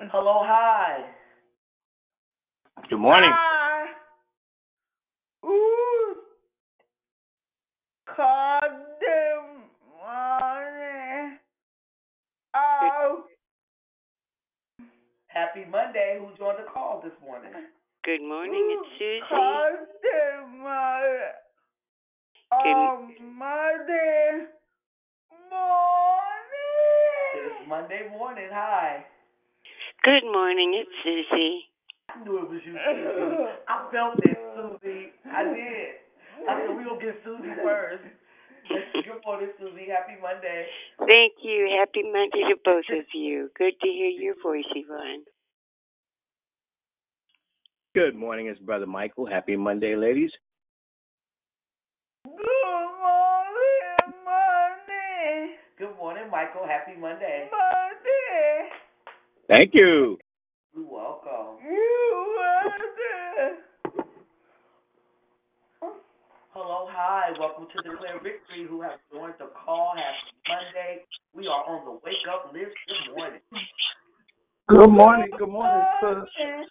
Hello, hi. Good morning. Hi. Ooh. Good morning. Oh. Happy Monday. Who joined the call this morning? Good morning, it's Susie. Good morning. Good- Oh, Monday morning. It's Monday morning. Hi. Good morning, it's Susie. I knew it was you, Susie. I felt it, Susie. I did. I said, we going to get Susie first. Good morning, Susie. Happy Monday. Thank you. Happy Monday to both of you. Good to hear your voice, Yvonne. Good morning, it's Brother Michael. Happy Monday, ladies. Good morning, Monday. Good morning, Michael. Happy Monday. Monday. Thank you. You're welcome. You welcome. Hello, hi. Welcome to Declare Victory. Who have joined the call? Happy Monday. We are on the wake up list. Good morning. Good morning, good morning, oh, sis.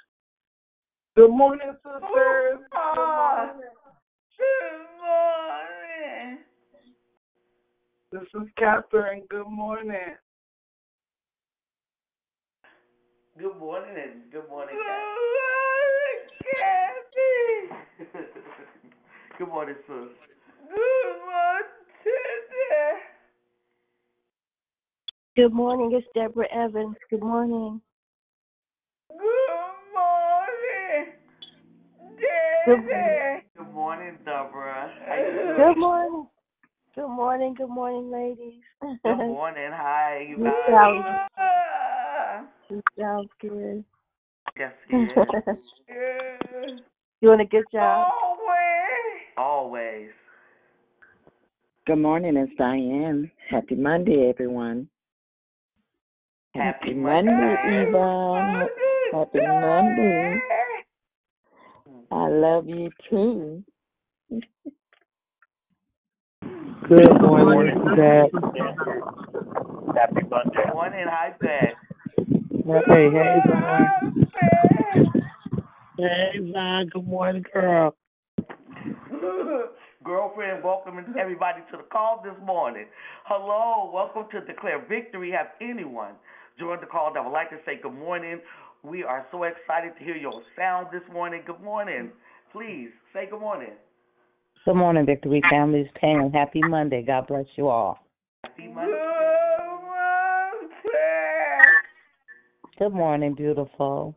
Good morning, sisters. Oh, good morning. Good morning. This is Catherine. Good morning. Good morning and good morning, Kathy. good morning, sis. Good morning. Good morning, it's Deborah Evans. Good morning. Good morning, Good Daddy. Good morning, Deborah. How you doing? Good morning. Good morning, good morning, ladies. Good morning. Hi, you You guys. sound- you sounds good. Yes, yes. Doing a good job. Always. Always. Good morning, it's Diane. Happy Monday, everyone. Happy Monday, Monday. Yvonne. Happy Monday. I love you too. Good morning, Dad. Happy Monday. Good morning. Hi, Pat. Hey, hey, Vaughn. Hey, Vaughn. Good morning, girl. Girlfriend, welcoming everybody to the call this morning. Hello, welcome to Declare Victory. Have anyone joined the call that would like to say good morning? We are so excited to hear your sound this morning. Good morning. Please say good morning. Good morning, Victory Families Pam. Happy Monday. God bless you all. Happy Monday. Good morning, beautiful.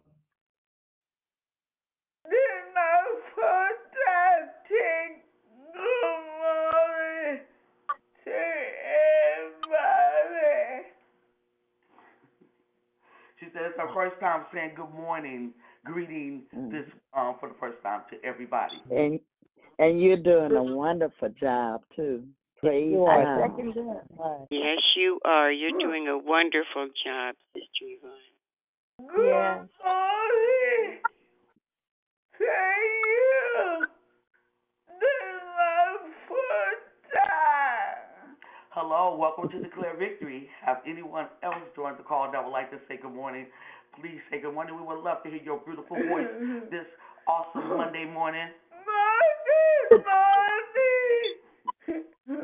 She said it's her first time saying good morning, greeting this um for the first time to everybody. And and you're doing a wonderful job too. Praise You are. God. Second that. Right. Yes, you are. You're doing a wonderful job, Sister Yvonne. Yes. Hello, welcome to Declare Victory. Have anyone else joined the call that would like to say good morning? Please say good morning. We would love to hear your beautiful voice this awesome Monday morning.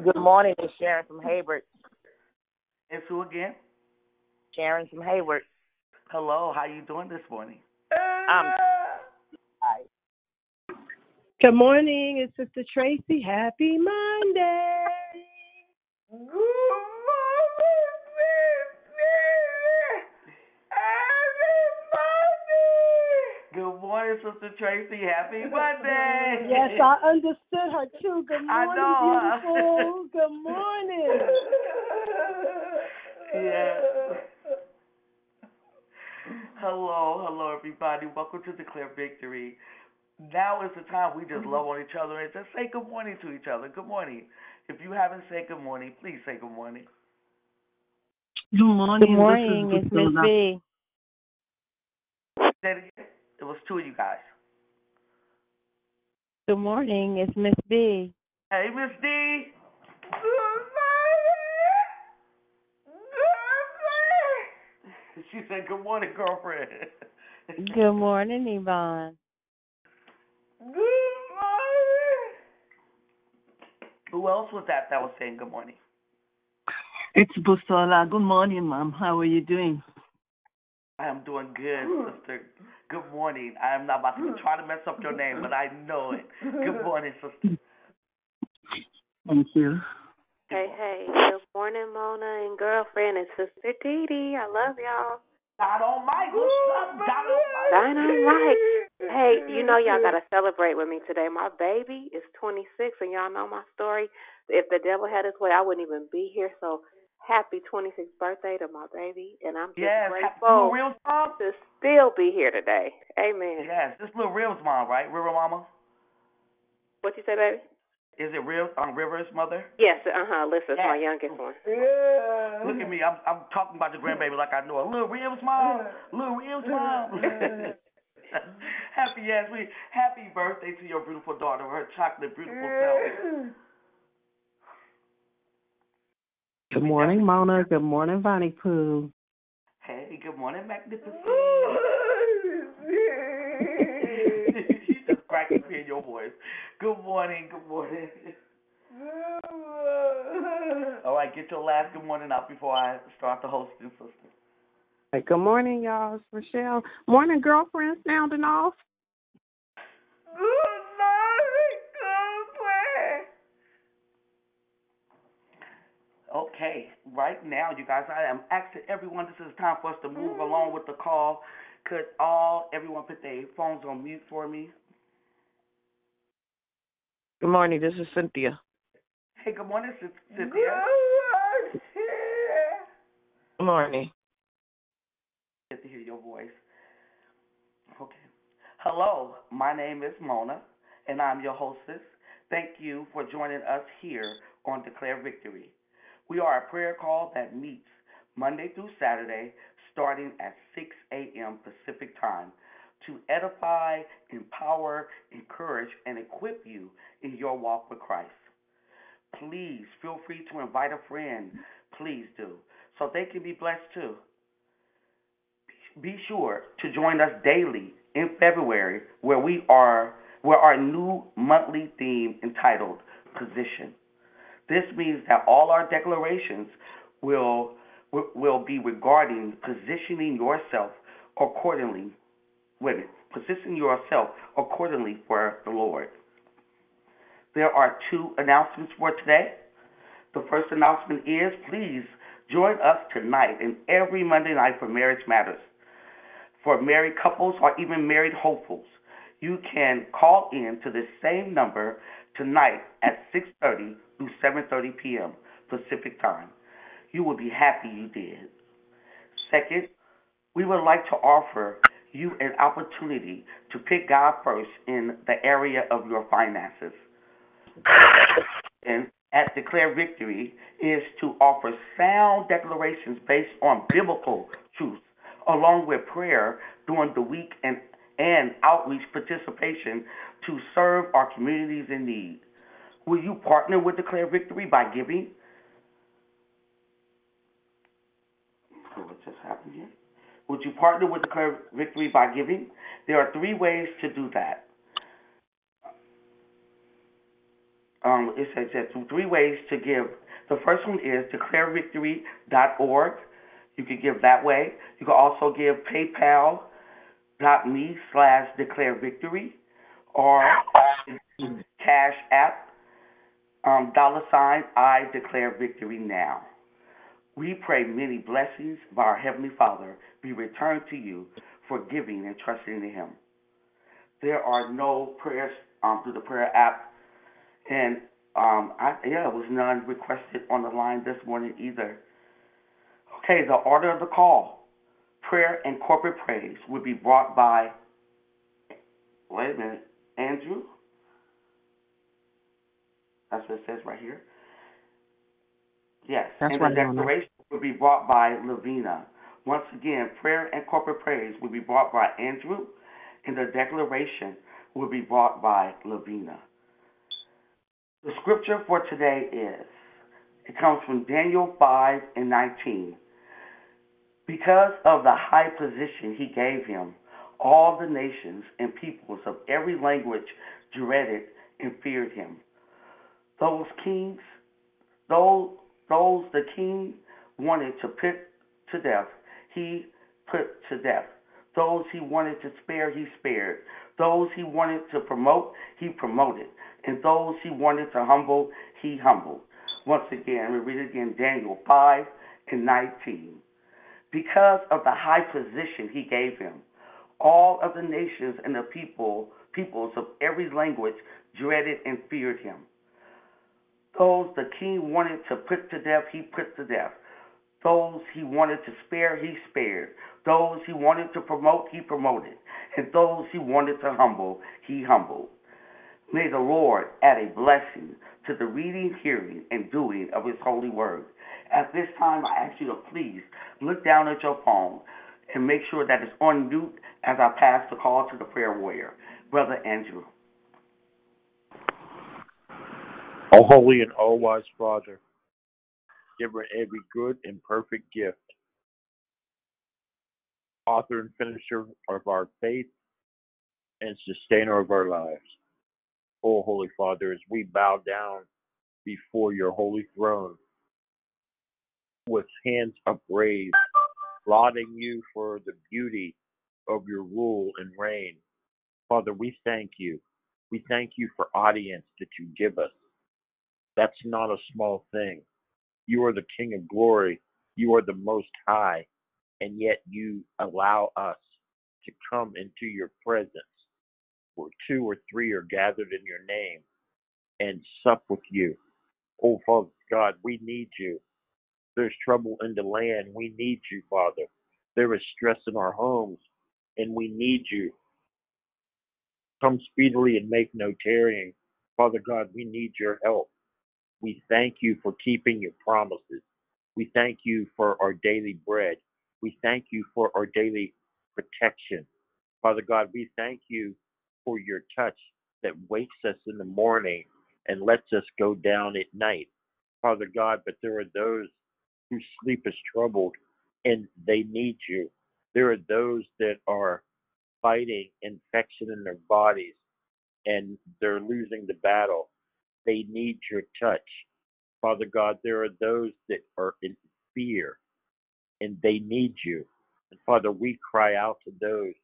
Good morning, it's Sharon from Hayward. And who again? Sharon from Hayward. Hello, how you doing this morning? Um, Good morning, it's Sister Tracy. Happy Monday. Good morning, Sister Tracy. Happy Monday. Yes, I understood her too. Good I morning, know, huh? beautiful. Good morning. Yeah. Hello, hello, everybody. Welcome to Declare Victory. Now is the time we just mm-hmm. love on each other and just say good morning to each other. Good morning. If you haven't said good morning, please say good morning. Good morning. Good morning. This It's Miss B. It. It was two of you guys. Good morning. It's Miss B. Hey, Miss D. She said, "Good morning, girlfriend." Good morning, Yvonne. Good morning. Who else was that that was saying good morning? It's Bustola. Good morning, Mom. How are you doing? I am doing good, sister. Good morning. I am not about to try to mess up your name, but I know it. Good morning, sister. Thank you. Hey, hey. Good morning, Mona and girlfriend and sister Dee Dee. I love y'all. Dynamite. What's up, Dynamite? Dynamite. Hey, you know y'all gotta celebrate with me today. My baby is 26, and y'all know my story. If the devil had his way, I wouldn't even be here. So happy 26th birthday to my baby, and I'm just Yes, grateful Real's mom. to still be here today. Amen. Yes, this little real mom, right? Real Mama. What you say, baby? Is it Real? Um, River's mother. Yes, uh huh. Lissa's my youngest one. Yeah. Look at me. I'm I'm talking about the grandbaby like I know her. Little Rivers' mom. Little Real's mom. happy yes, we happy birthday to your beautiful daughter, her chocolate beautiful self. Good morning, Mona. Good morning, Bonnie Pooh. Hey, good morning, magnificent. cracking me in your voice. Good morning, good morning. All right, get your last good morning out before I start the hosting, sister. Hey, good morning, y'all. It's Rochelle. Morning, girlfriend, sounding off. Good morning, girlfriend. Okay, right now, you guys, I am asking everyone. This is time for us to move along with the call. Could all everyone put their phones on mute for me? Good morning. This is Cynthia. Hey, good morning, Cyn- Cynthia. Good morning. Good to hear your voice. Okay. Hello, my name is Mona, and I'm your hostess. Thank you for joining us here on Declare Victory. We are a prayer call that meets Monday through Saturday, starting at 6 a.m. Pacific Time, to edify, empower, encourage, and equip you in your walk with Christ. Please feel free to invite a friend. Please do, so they can be blessed too. Be sure to join us daily in February where we are where our new monthly theme entitled Position. This means that all our declarations will will be regarding positioning yourself accordingly. Wait positioning yourself accordingly for the Lord. There are two announcements for today. The first announcement is please join us tonight and every Monday night for Marriage Matters. For married couples or even married hopefuls, you can call in to the same number tonight at 6:30 through 7:30 p.m. Pacific Time. You will be happy you did. Second, we would like to offer you an opportunity to pick God first in the area of your finances. And at Declare Victory is to offer sound declarations based on biblical truths, along with prayer during the week and, and outreach participation to serve our communities in need. Will you partner with Declare Victory by giving? What just happened here? Would you partner with Declare Victory by giving? There are three ways to do that. Um, it says there's three ways to give. The first one is declarevictory.org. You can give that way. You can also give PayPal.me slash declare victory or Cash App um, dollar sign I declare victory now. We pray many blessings by our Heavenly Father be returned to you for giving and trusting in Him. There are no prayers um, through the prayer app, and um, I, yeah, it was none requested on the line this morning either. Okay, the order of the call. Prayer and corporate praise will be brought by, wait a minute, Andrew? That's what it says right here. Yes, That's and the declaration will be brought by Lavina. Once again, prayer and corporate praise will be brought by Andrew, and the declaration will be brought by Lavina. The scripture for today is, it comes from Daniel 5 and 19. Because of the high position he gave him, all the nations and peoples of every language dreaded and feared him. Those kings, those, those the king wanted to put to death, he put to death. Those he wanted to spare, he spared. Those he wanted to promote, he promoted. And those he wanted to humble, he humbled. Once again, we read again Daniel 5 and 19. Because of the high position he gave him, all of the nations and the people, peoples of every language dreaded and feared him. Those the king wanted to put to death, he put to death. Those he wanted to spare, he spared. Those he wanted to promote, he promoted. And those he wanted to humble, he humbled. May the Lord add a blessing to the reading, hearing, and doing of his holy word. At this time, I ask you to please look down at your phone and make sure that it's on mute as I pass the call to the prayer warrior. Brother Andrew. O holy and all wise Father, giver of every good and perfect gift, author and finisher of our faith, and sustainer of our lives. Holy Father, as we bow down before your holy throne with hands upraised, lauding you for the beauty of your rule and reign. Father, we thank you. We thank you for audience that you give us. That's not a small thing. You are the King of glory. You are the Most High. And yet you allow us to come into your presence where two or three are gathered in your name and sup with you. Oh, Father God, we need you. There's trouble in the land. We need you, Father. There is stress in our homes, and we need you. Come speedily and make no tarrying. Father God, we need your help. We thank you for keeping your promises. We thank you for our daily bread. We thank you for our daily protection. Father God, we thank you for your touch that wakes us in the morning and lets us go down at night. Father God, but there are those whose sleep is troubled and they need you. There are those that are fighting infection in their bodies and they're losing the battle. They need your touch. Father God, there are those that are in fear and they need you. And Father, we cry out to those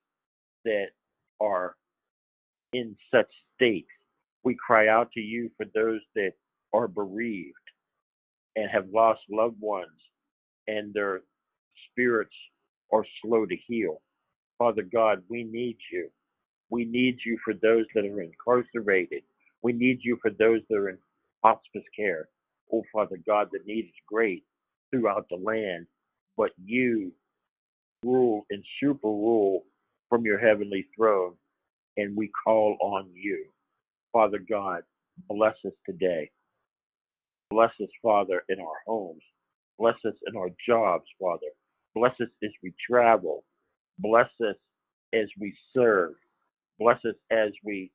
that are in such states. We cry out to you for those that are bereaved and have lost loved ones and their spirits are slow to heal. Father God, we need you. We need you for those that are incarcerated. We need you for those that are in hospice care. Oh, Father God, the need is great throughout the land, but you rule and super rule from your heavenly throne, and we call on you. Father God, bless us today. Bless us, Father, in our homes. Bless us in our jobs, Father. Bless us as we travel. Bless us as we serve. Bless us as we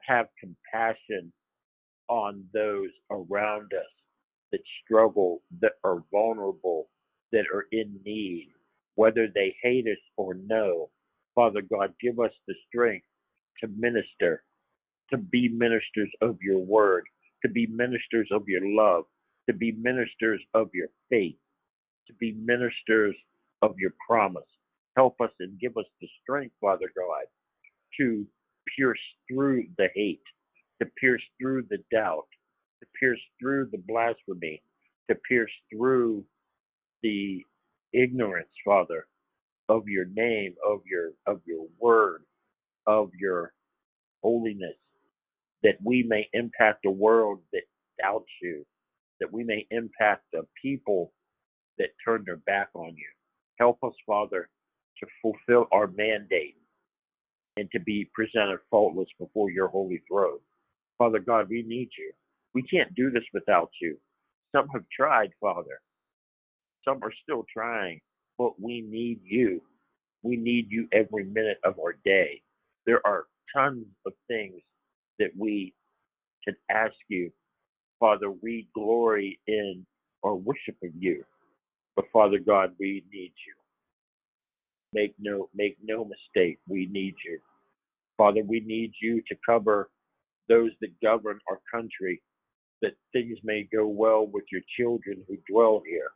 have compassion on those around us that struggle, that are vulnerable, that are in need, whether they hate us or no. Father God, give us the strength to minister, to be ministers of your word, to be ministers of your love, to be ministers of your faith, to be ministers of your promise. Help us and give us the strength, Father God, to pierce through the hate, to pierce through the doubt, to pierce through the blasphemy, to pierce through the ignorance, Father, of your name, of your of your word, of your holiness, that we may impact a world that doubts you, that we may impact the people that turn their back on you. Help us, Father, to fulfill our mandate and to be presented faultless before your holy throne. Father God, we need you. We can't do this without you. Some have tried, Father. Some are still trying, but we need you. We need you every minute of our day. There are tons of things that we can ask you. Father, we glory in or worship of you. But Father God, we need you. Make no make no mistake, we need you. Father, we need you to cover those that govern our country, that things may go well with your children who dwell here.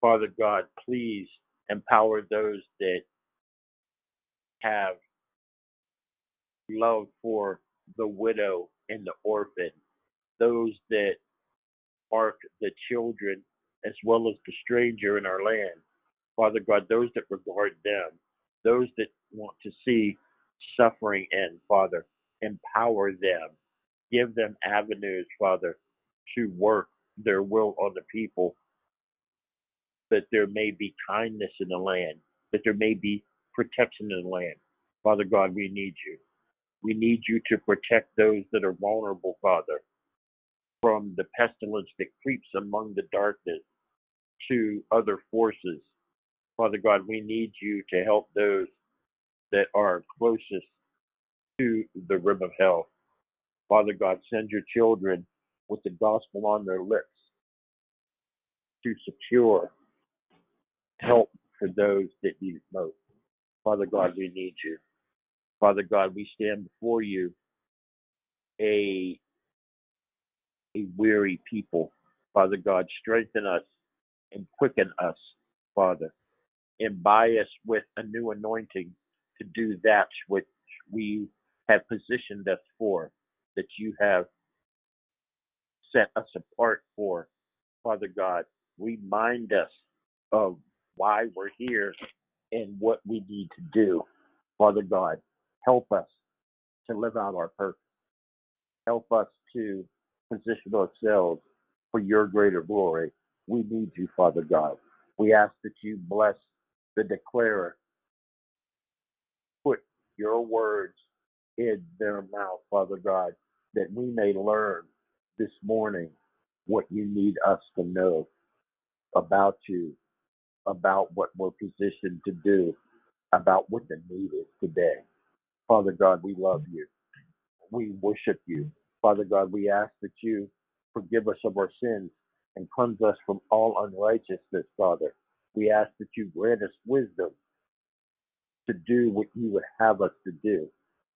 Father God, please empower those that have love for the widow and the orphan, those that are the children as well as the stranger in our land. Father God, those that regard them, those that want to see suffering end, Father, empower them. Give them avenues, Father, to work their will on the people, that there may be kindness in the land, that there may be protection in the land. Father God, we need you. We need you to protect those that are vulnerable, Father, from the pestilence that creeps among the darkness to other forces. Father God, we need you to help those that are closest to the rim of hell. Father God, send your children with the gospel on their lips to secure help for those that need it most. Father God, we need you. Father God, we stand before you a a weary people. Father God, strengthen us and quicken us, Father, and buy us with a new anointing to do that which we have positioned us for, that you have set us apart for. Father God, remind us of why we're here and what we need to do. Father God, help us to live out our purpose. Help us to position ourselves for your greater glory. We need you, Father God. We ask that you bless the declarer. Put your words in their mouth, Father God, that we may learn this morning what you need us to know about you, about what we're positioned to do, about what the need is today. Father God, we love you. We worship you. Father God, we ask that you forgive us of our sins and cleanse us from all unrighteousness, Father. We ask that you grant us wisdom to do what you would have us to do.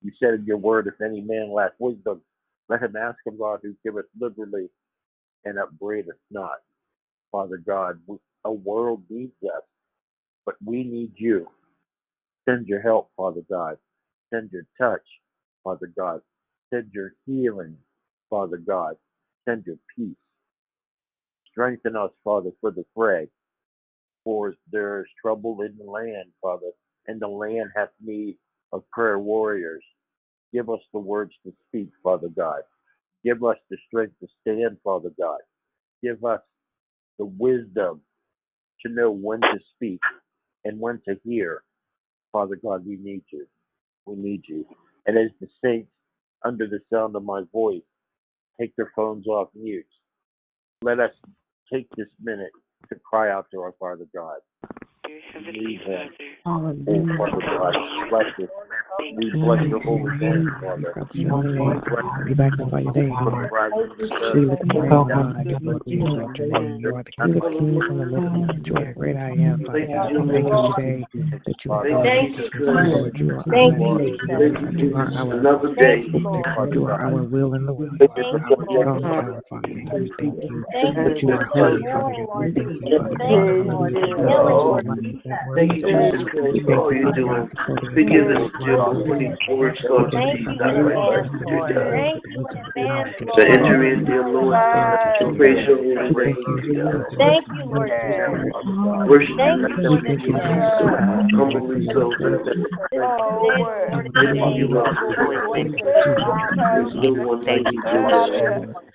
You said in your word, if any man lack wisdom, let him ask of God who giveth liberally and upbraideth not. Father God, a world needs us, but we need you. Send your help, Father God. Send your touch, Father God. Send your healing, Father God. Send your peace. Strengthen us, Father, for the fray. For there is trouble in the land, Father, and the land hath need of prayer warriors. Give us the words to speak, Father God. Give us the strength to stand, Father God. Give us the wisdom to know when to speak and when to hear. Father God, we need you. We need you. And as the saints, under the sound of my voice, take their phones off mute, let us take this minute to cry out to our Father God. Dear Heavenly Need him. Father, Oh, Father God, bless us. We bless your holy name, Father. We bless We magnify your name, from the Lord. rising of the sun We lift to the you going up, down God. of the Lord, we sun. exalt your name. You are the King of kings and the Lord of lords. You are the great I am, Father God. We thank you today that you are our Thank Jesus you. Christ, Lord. You are Thank our you, Savior. Jesus. You are our Another day. You, Lord. you are our will in the will. You Thank are you, our Lord. strong tower, Father. And we thank you Thank that you you are for holy, your Father. We Lord thank you, Jesus. Father Thank you, Lord, for Hallelujah. healing, Lord life Jesus. that word Thank of you, truth. Jesus, We for thank all you, you're Father doing. God, for We the give Thank this Psalms you, to our 148. 24 We thank Thank you, you Father in God, What for advance, else could giving you us Lord. Do? knowledge Thank and you in wisdom and advance, knowledge that To you Lord. enter have in, dear Lord, for to us, praise Lord. your holy We thank name, you Lord. Thank you, Lord mercy, Yeah, Jesus. Lord. Father God. We Worship Thank you. you we for thank this you, day. Father God, for Humbly your so, grace. God. This is the day the Lord has Lifting made. you We up. will Hallelujah. rejoice Thank and you, be Jesus. glad in There's it. no Hallelujah. one Thank like you,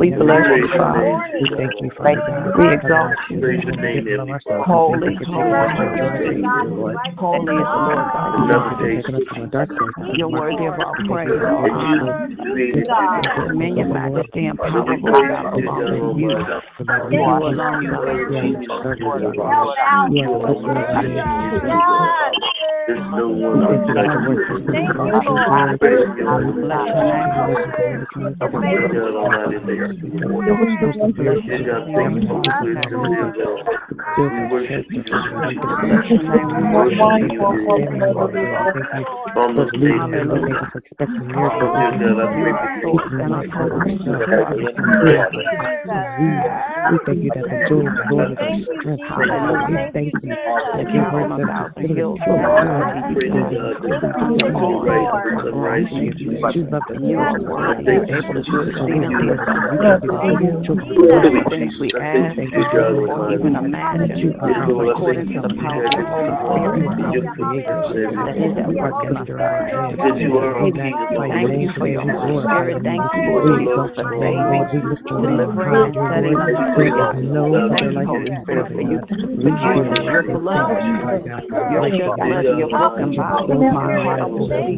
We've Father seen God, the place that that is we good are dear Lord. lilies of the My valley. soul. We thank you, Father Praise God, your that holy you name. are always in faith and not Thank fear. you, Father, Lord we Dear thank you God, I that lift there is you up. absolutely Thank you, no weapon Lord. formed against us shall prosper. Every tongue Praise that rises Him against us this in morning. judgment. Bless We the thank you, Father Wake God, up this morning hallelujah, and that praise you, your Father God, holy have purpose and name. plans in our lives and We you have bless not you, Praise your Father. name, we dear thank God. you, Father God. We Hallelujah. exalt you. Praise your We name, give you Heavenly ourselves. Father. We thank Holy, you that you holy, are our God holy. and dear Lord. Holy is the Lord God. Taking us from the dark place. You're worthy of all praise, all honor, dominion, majesty, and power, Lord God, belong to you. You. Alone, God. There's no one We thank you that the joy of the Lord is our strength. Hallelujah. We thank you that your word says to put it to our eyes. You love us. You are able to do exceedingly abundantly things we ask or even imagine according to the power of the Spirit that is at work in us. Thank you for your Holy Spirit. Thank you, Lord Jesus, for saving, delivering, and setting us you, Holy Spirit, for you producing your blood, your shed blood, your broken body. Hallelujah.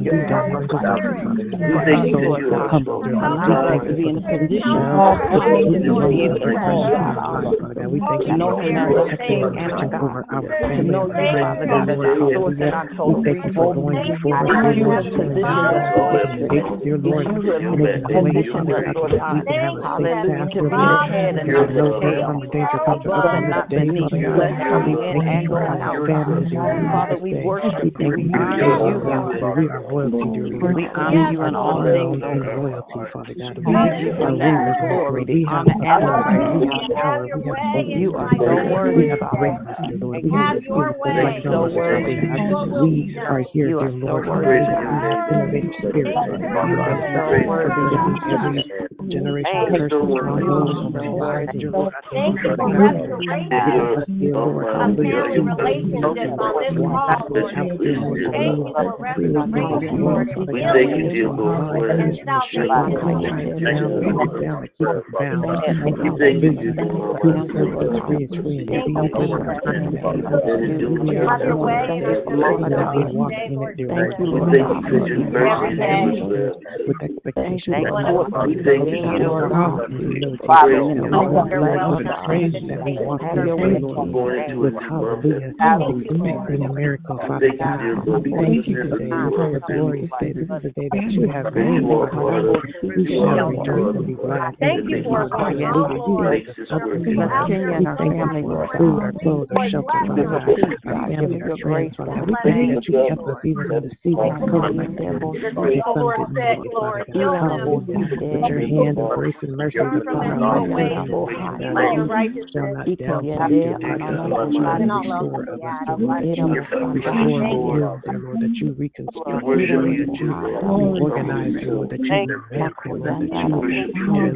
Thank you, Lord God. Allow us to be in a position to be able to We thank you know for Him as our King over our family. you, Father God, as our source and our total We thank you for going before us. You have positioned us, Dear Lord, you have positioned us, Lord God, hallelujah, to be the head and not the tail, above and not beneath, blessed coming in and going out. Father, we worship you, we honor you, God. We are royalty, dear Lord. We honor you in all things, We and royalty, Father God. We give you the last glory, the honor, and the praise. power. We have both. You are so We worthy, have Father. greatness, dear Lord. We have the spirit that You are lights so on us, worthy. We are here, You dear are so Lord. worthy, We God. have innovative spirits. You are so worthy, God. Every generation Thank curses, you, strongholds, Lord. over our lives, dear Lord. Thank you for restoration Give us, dear Lord, of family relationships on this call, Lord. Thank you for restoration, Lord, and We healing thank you, dear Lord, for. Thank you, hallelujah. Who sets us free is free, and who you open our eyes We are Have your way in this that we room walk Lord it, dear Thank you, Lord. Lord for Every day. With expectation, Thank Lord. you for continuing to allow us Father, in the all the of glad Lord and God. praise that we walk Have in, your dear way, Lord. With hallelujah, expecting a miracle, Father God. Thank you today. This a glorious day. This is the day that you have made, Father We shall rejoice and be glad. Thank you for Hallelujah. You make up to Give Kenya and We our thank family, for Lord food, our clothes, our shelter, Father God. Our family, our your friends, grace, Father God. God. We thank you that you kept us even when the sea was calm. the people are sick, Lord. Hallelujah. That your hand of grace and mercy is upon our life. Father God. Your righteousness. shall not Ito doubt ya that you take us, anana that you And all restore of of us, Lord. Ira Restore masanda. and heal, dear Lord, that you reconstruct, Ira Lord, that you. Lord, that you revamp, that you, renew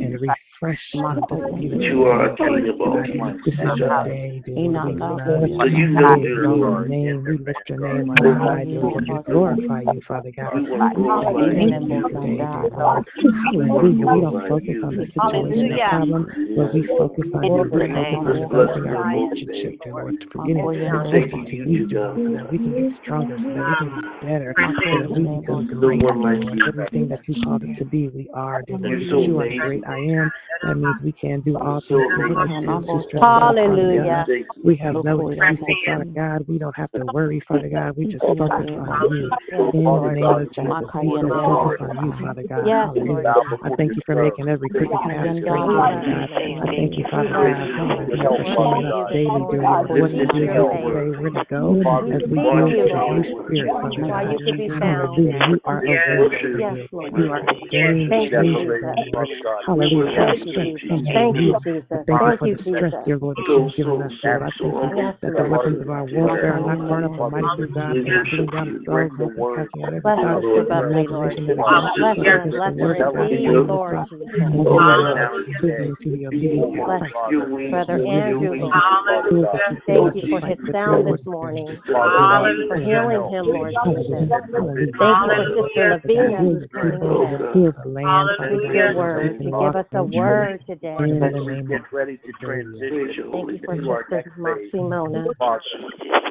and on this even You are today. King of God. This is your day, dear We love you. So you know, We dear your name. We lift your name on high, dear We glorify you, Father God. we want to glorify Thank you you. today, dear mohanda. Lord. Hallelujah. We don't focus on the situation, the problem, but we focus on you. We Glory focus name. on Let's bless developing your our relationship, name. dear Lord, to getting Makuyanda. To you, you, you dear Lord, so that we can get stronger, so that we can get better, so that Makuyanda. we become No great, one dear like Lord. you. Everything that you called us to be, we are, dear Lord. You're Because so you are the amazing. great I am. That means we can do all things through Christ amazing. who strengthens us, Hallelujah. We have no excuses, Father God. We don't have to worry, Father God. We just focus on you. In the name of Jesus, we just focus on you, Father God. Hallelujah. I thank you for making every crooked path straight, Father God. I thank you, Father God, hallelujah, for showing us daily, dear Lord, what to do, how to pray, where to go, as we Thank yield you, to your Lord. spirit, Father God. you could be found. Hallelujah. You are a waymaker, Yes, dear Lord. You are a game Thank you, changer, Jesus. dear Lord. Hallelujah. Our Thank you, strength Jesus. Thank you, you. Jesus. I thank you Thank for you, the strength, Jesus. dear Lord, that So, you've given so, us, so, Lord. I so thank you Yes, that the Lord. weapons of our warfare are not carnal, but mighty through God, We for the pulling worship down of you. strongholds and casting out every Bless thought Sister and Buckley, Lord imagination that Jesus. exalts Bless itself her and against the bless word her of God. indeed, Bring us Lord up Jesus. and deliver us children to the obedience of Christ. Your wings, Brother your Andrew, wings. Lord. Tools that you've Thank given us you to for fight his with sound your this word. morning. Hallelujah. Thank you for healing him, Lord Jesus. Hallelujah. Thank you for Sister God, Lavinia heal this your people, morning. God. heal the land, Father Speak God, your so that we word. can Give walk us a in word word today. As we get ready to transition Thank you for to our Sister next phase, Simona.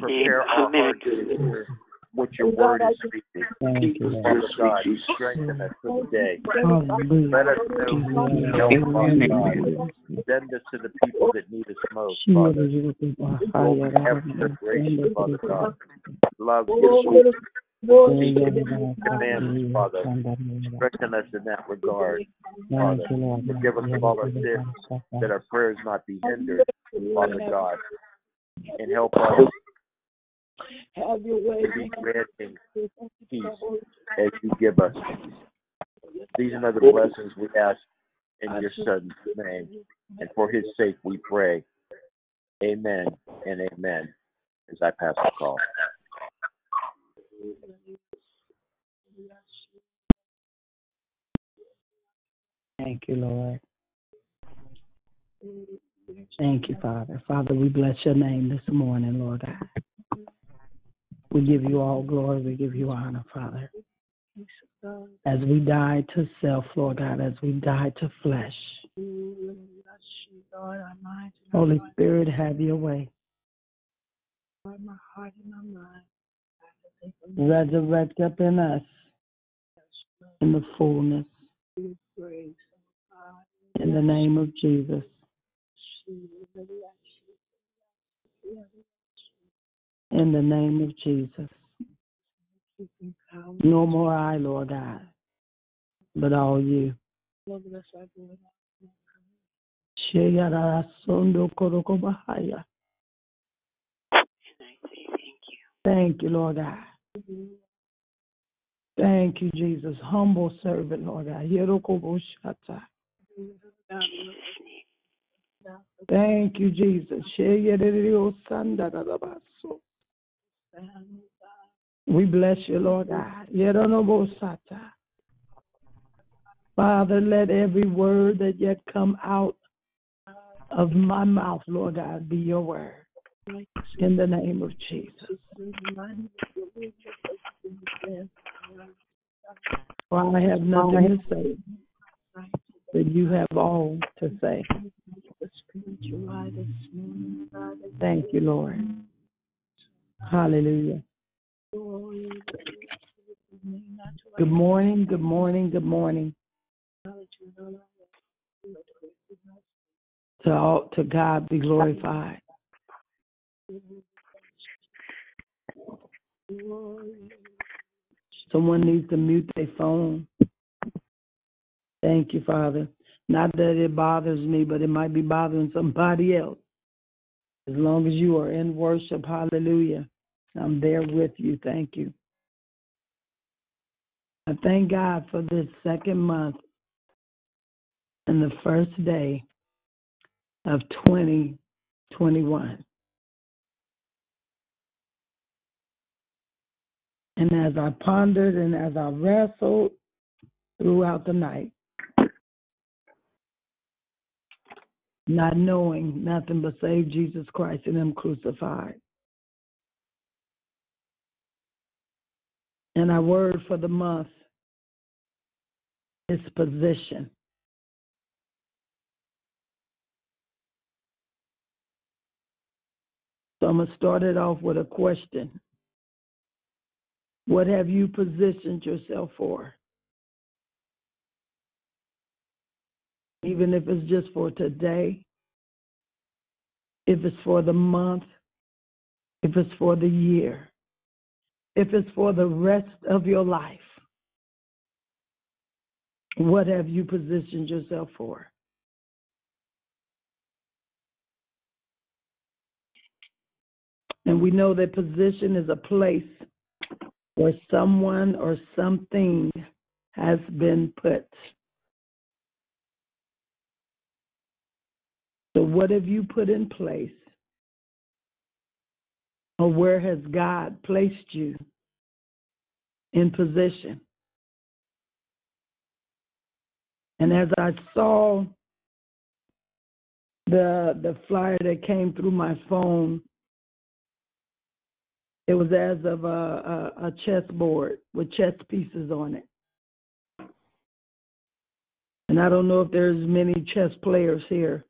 Prepare our hearts to what your word is speaking. Thank you, Lord. Father God, strengthen us for the day. Let us know who we know, Father God. Send us to the people that need us most, Father. Lord, we have your grace, Father God. Love you. Commandments, Father. Strengthen us in that regard, Father. Forgive us of all our sins, that our prayers not be hindered, Father God. And help us Have your way. to be granting peace as you give us. These are the blessings we ask in your Son's name. And for his sake we pray. Amen and amen. As I pass the call. Thank you, Lord. Thank you, Father. Father, we bless your name this morning, Lord God. We give you all glory. We give you honor, Father. As we die to self, Lord God, as we die to flesh. Holy Spirit, have your way. Resurrect up in us in the fullness. In the name of Jesus. In the name of Jesus. No more I, Lord God, but all you. Thank you, Lord God. Thank you, Jesus. Humble servant, Lord God. Thank you, Jesus. We bless you, Lord God. Father, let every word that yet come out of my mouth, Lord God, be your word. In the name of Jesus. For I have nothing to say, but you have all to say. Thank you, Lord. Hallelujah. Good morning, good morning, good morning. To all, to God be glorified. Someone needs to mute their phone. Thank you, Father. Not that it bothers me, but it might be bothering somebody else. As long as you are in worship, hallelujah. I'm there with you. Thank you. I thank God for this second month and the first day of 2021. And as I pondered and as I wrestled throughout the night, not knowing nothing but save Jesus Christ and Him crucified. And our word for the month is position. So I'm going to start it off with a question. What have you positioned yourself for? Even if it's just for today, if it's for the month, if it's for the year, if it's for the rest of your life, what have you positioned yourself for? And we know that position is a place where someone or something has been put. So, what have you put in place? Or where has God placed you in position? And as I saw the the flyer that came through my phone, it was as of a, a, a chessboard with chess pieces on it. And I don't know if there's many chess players here.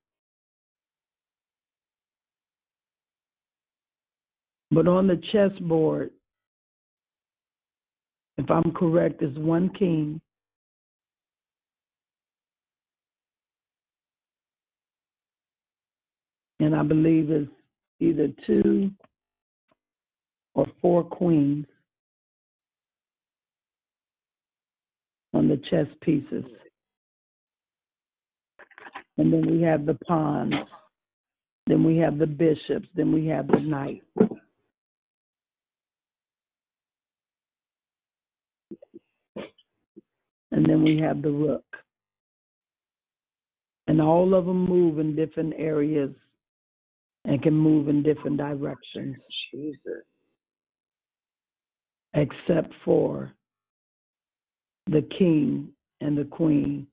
But on the chessboard, if I'm correct, is one king. And I believe it's either two or four queens on the chess pieces. And then we have the pawns. Then we have the bishops. Then we have the knight. And then we have the rook. And all of them move in different areas and can move in different directions. Jesus. Except for the king and the queen.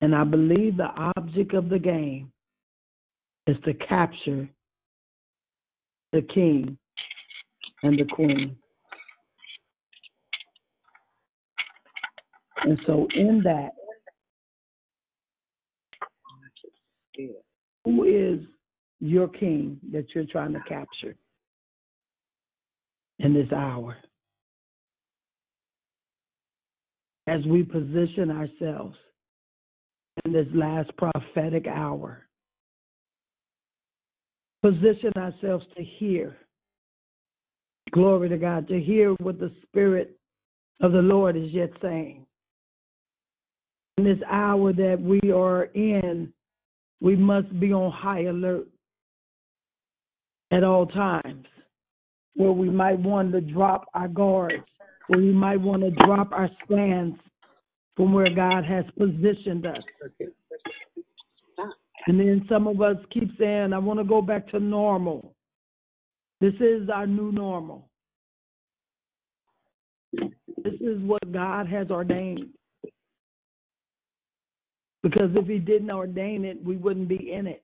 And I believe the object of the game is to capture the king and the queen. And so, in that, who is your king that you're trying to capture in this hour? As we position ourselves in this last prophetic hour, position ourselves to hear. Glory to God, to hear what the Spirit of the Lord is yet saying. In this hour that we are in, we must be on high alert at all times, where we might want to drop our guards, where we might want to drop our stands from where God has positioned us. And then some of us keep saying, I want to go back to normal. This is our new normal. This is what God has ordained. Because if He didn't ordain it, we wouldn't be in it.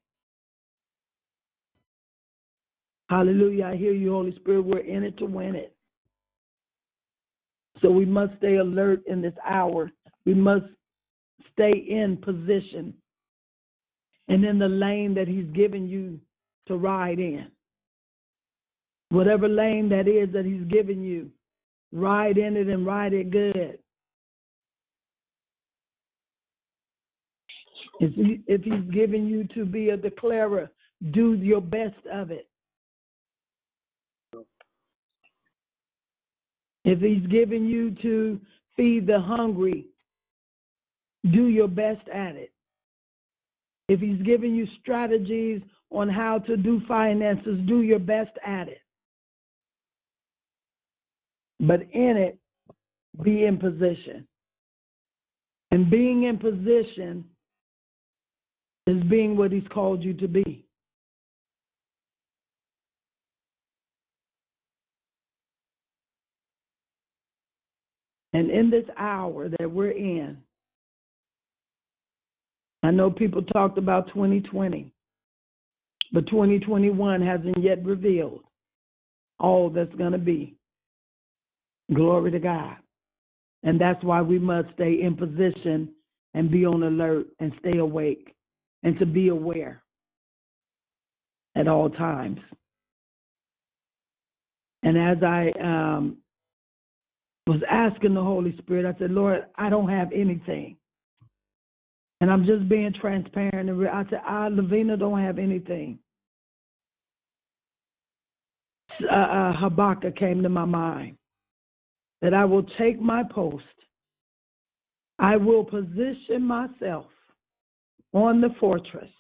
Hallelujah. I hear you, Holy Spirit. We're in it to win it. So we must stay alert in this hour. We must stay in position and in the lane that He's given you to ride in. Whatever lane that is that He's given you, ride in it and ride it good. If, he, if He's given you to be a declarer, do your best of it. If He's given you to feed the hungry, do your best at it. If He's given you strategies on how to do finances, do your best at it. But in it, be in position. And being in position is being what He's called you to be. And in this hour that we're in, I know people talked about 2020, but 2021 hasn't yet revealed all that's going to be. Glory to God. And that's why we must stay in position and be on alert and stay awake and to be aware at all times. And as I um, was asking the Holy Spirit, I said, Lord, I don't have anything. And I'm just being transparent. And I said, I, Lavina, don't have anything. Uh, uh, Habakkuk came to my mind that I will take my post. I will position myself on the fortress.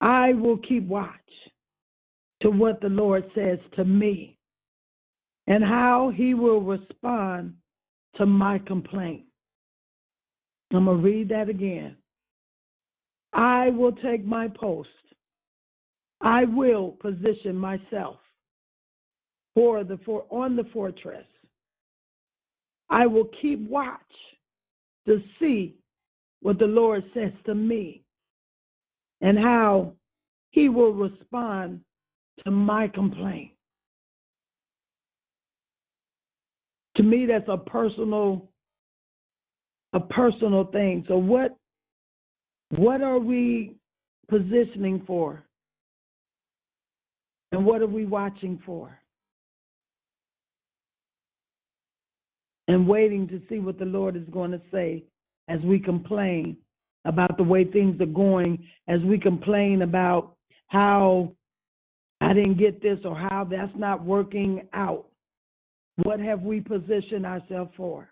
I will keep watch to what the Lord says to me and how he will respond to my complaint. I'm going to read that again. I will take my post. I will position myself for the for on the fortress. I will keep watch to see what the Lord says to me and how he will respond to my complaint. To me, that's a personal a personal thing. So what what are we positioning for? And what are we watching for? And waiting to see what the Lord is going to say as we complain about the way things are going, as we complain about how I didn't get this or how that's not working out. What have we positioned ourselves for?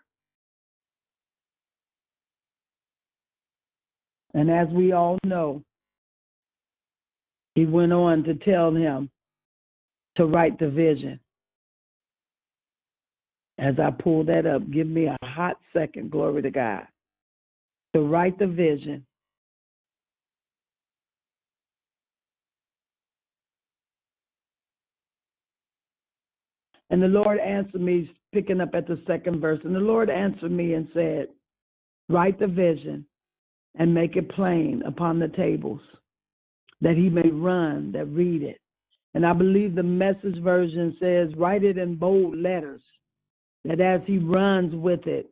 And as we all know, he went on to tell him to write the vision. As I pull that up, give me a hot second, glory to God. To write the vision. And the Lord answered me, picking up at the second verse. And the Lord answered me and said, Write the vision and make it plain upon the tables, that he may run that read it. And I believe the message version says, Write it in bold letters, that as he runs with it,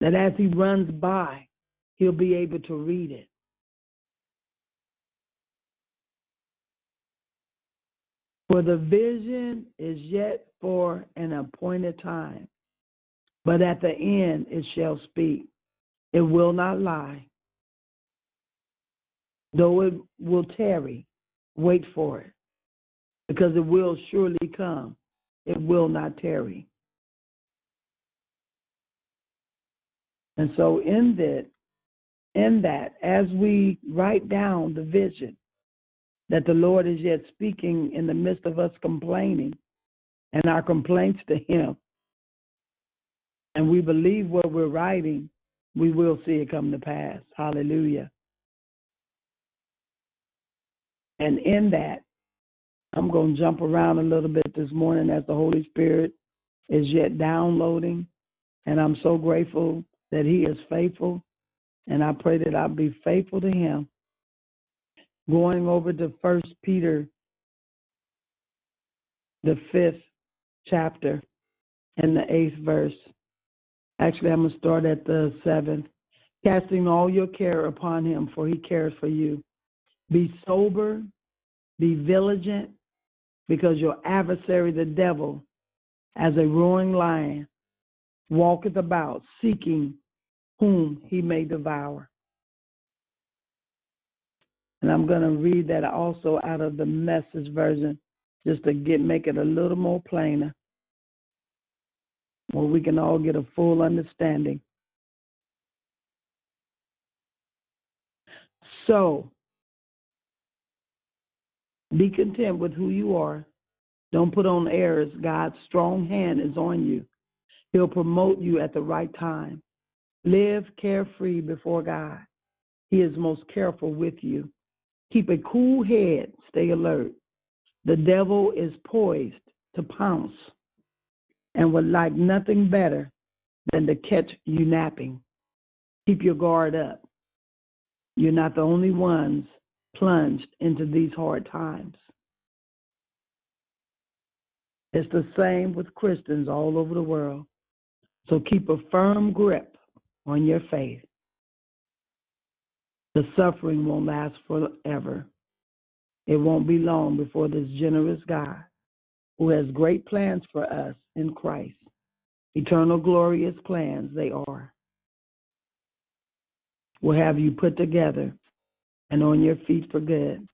that as he runs by, he'll be able to read it. For the vision is yet for an appointed time, but at the end it shall speak. It will not lie. Though it will tarry, wait for it, because it will surely come. It will not tarry. And so in that, in that, as we write down the vision, that the Lord is yet speaking in the midst of us complaining and our complaints to Him. And we believe what we're writing, we will see it come to pass. Hallelujah. And in that, I'm going to jump around a little bit this morning as the Holy Spirit is yet downloading. And I'm so grateful that He is faithful. And I pray that I'll be faithful to Him going over to First Peter, the fifth chapter, and the eighth verse. Actually, I'm going to start at the seventh. Casting all your care upon him, for he cares for you. Be sober, be vigilant, because your adversary, the devil, as a roaring lion, walketh about, seeking whom he may devour. And I'm going to read that also out of the message version just to get make it a little more plainer where we can all get a full understanding. So, be content with who you are. Don't put on airs. God's strong hand is on you. He'll promote you at the right time. Live carefree before God. He is most careful with you. Keep a cool head, stay alert. The devil is poised to pounce and would like nothing better than to catch you napping. Keep your guard up. You're not the only ones plunged into these hard times. It's the same with Christians all over the world. So keep a firm grip on your faith. The suffering won't last forever. It won't be long before this generous God, who has great plans for us in Christ, eternal glorious plans they are, will have you put together and on your feet for good.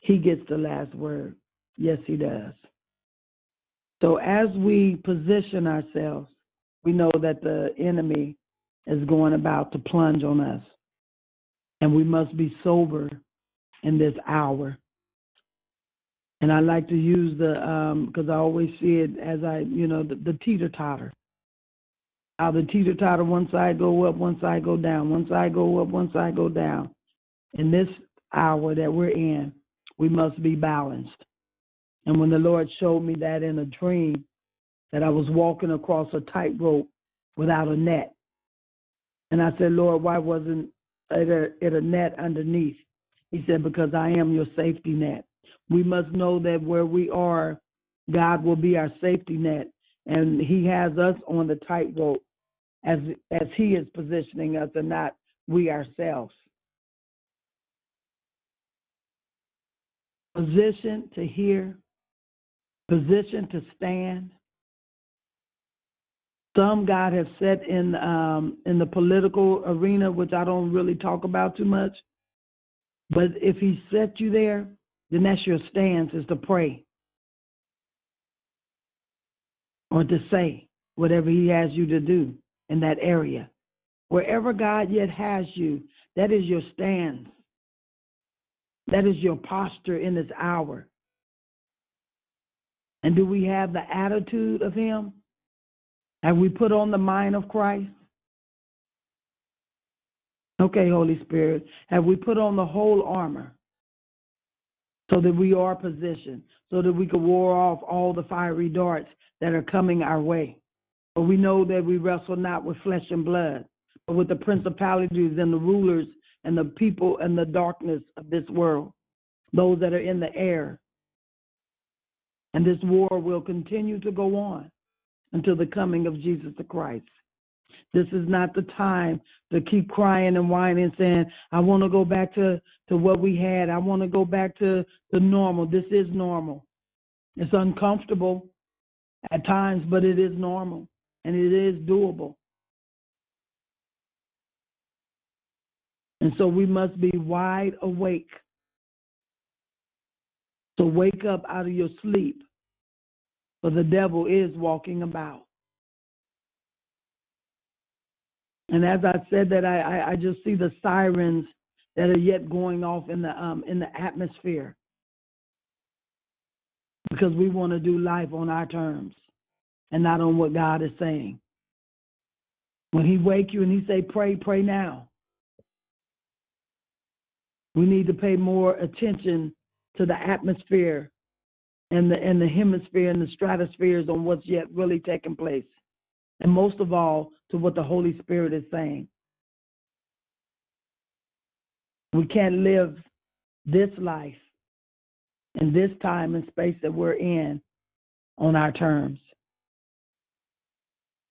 He gets the last word. Yes, he does. So as we position ourselves, we know that the enemy is going about to plunge on us and we must be sober in this hour. And I like to use the because um, I always see it as I, you know, the, the teeter totter. How the teeter totter, one side go up, one side go down, one side go up, one side go down. In this hour that we're in, we must be balanced. And when the Lord showed me that in a dream, that I was walking across a tightrope without a net, and I said, Lord, why wasn't it a, it a net underneath. He said, Because I am your safety net. We must know that where we are, God will be our safety net. And He has us on the tightrope as as He is positioning us and not we ourselves. Position to hear, position to stand. Some God has set in um, in the political arena, which I don't really talk about too much. But if He set you there, then that's your stance is to pray or to say whatever He has you to do in that area. Wherever God yet has you, that is your stance. That is your posture in this hour. And do we have the attitude of Him? Have we put on the mind of Christ? Okay, Holy Spirit. Have we put on the whole armor so that we are positioned, so that we can war off all the fiery darts that are coming our way? But we know that we wrestle not with flesh and blood, but with the principalities and the rulers and the people and the darkness of this world, those that are in the air. And this war will continue to go on until the coming of Jesus the Christ. This is not the time to keep crying and whining and saying, I want to go back to, to what we had. I want to go back to the normal. This is normal. It's uncomfortable at times, but it is normal and it is doable. And so we must be wide awake. So wake up out of your sleep, for the devil is walking about. And as I said that, I, I, I just see the sirens that are yet going off in the um, in the atmosphere because we want to do life on our terms and not on what God is saying. When He wake you and He say, "Pray, pray now," we need to pay more attention to the atmosphere and the and the hemisphere and the stratospheres on what's yet really taking place and most of all, to what the Holy Spirit is saying. We can't live this life in this time and space that we're in on our terms.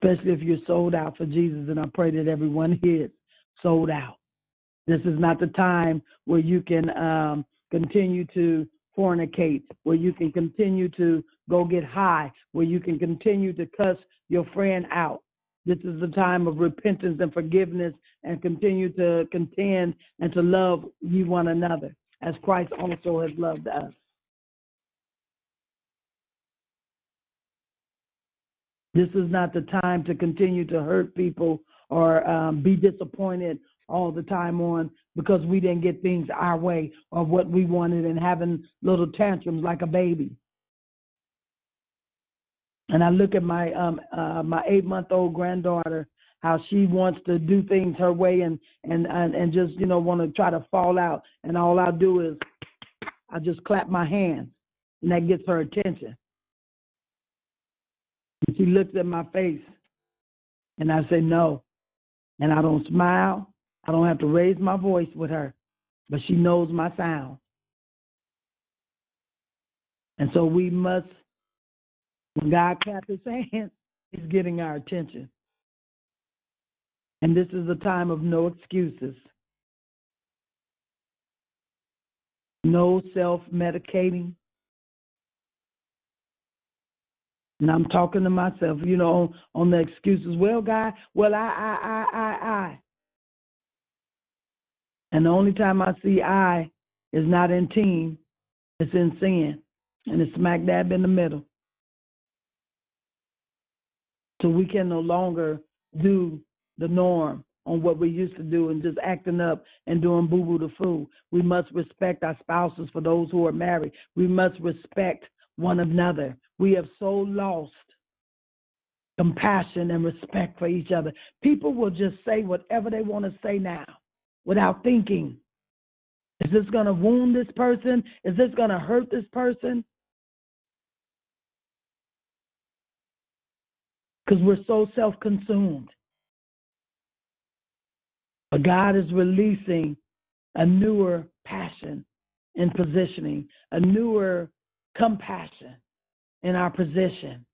Especially if you're sold out for Jesus, and I pray that everyone here is sold out. This is not the time where you can um, continue to fornicate, where you can continue to go get high, where you can continue to cuss your friend out. This is the time of repentance and forgiveness and continue to contend and to love you one another as Christ also has loved us. This is not the time to continue to hurt people or um, be disappointed all the time on because we didn't get things our way or what we wanted and having little tantrums like a baby and I look at my um uh my eight month old granddaughter how she wants to do things her way and and and, and just you know want to try to fall out and all I do is I just clap my hands and that gets her attention. And she looks at my face and I say no. And I don't smile. I don't have to raise my voice with her, but she knows my sound. And so we must when God claps his hands, he's getting our attention. And this is a time of no excuses, no self medicating. And I'm talking to myself, you know, on, on the excuses. Well, God, well, I, I, I, I. And the only time I see I is not in team, it's in sin. And it's smack dab in the middle. So we can no longer do the norm on what we used to do and just acting up and doing boo boo the fool. We must respect our spouses for those who are married. We must respect one another. We have so lost compassion and respect for each other. People will just say whatever they want to say now without thinking. Is this going to wound this person? Is this going to hurt this person? because we're so self consumed. But God is releasing a newer passion in positioning, a newer compassion in our position.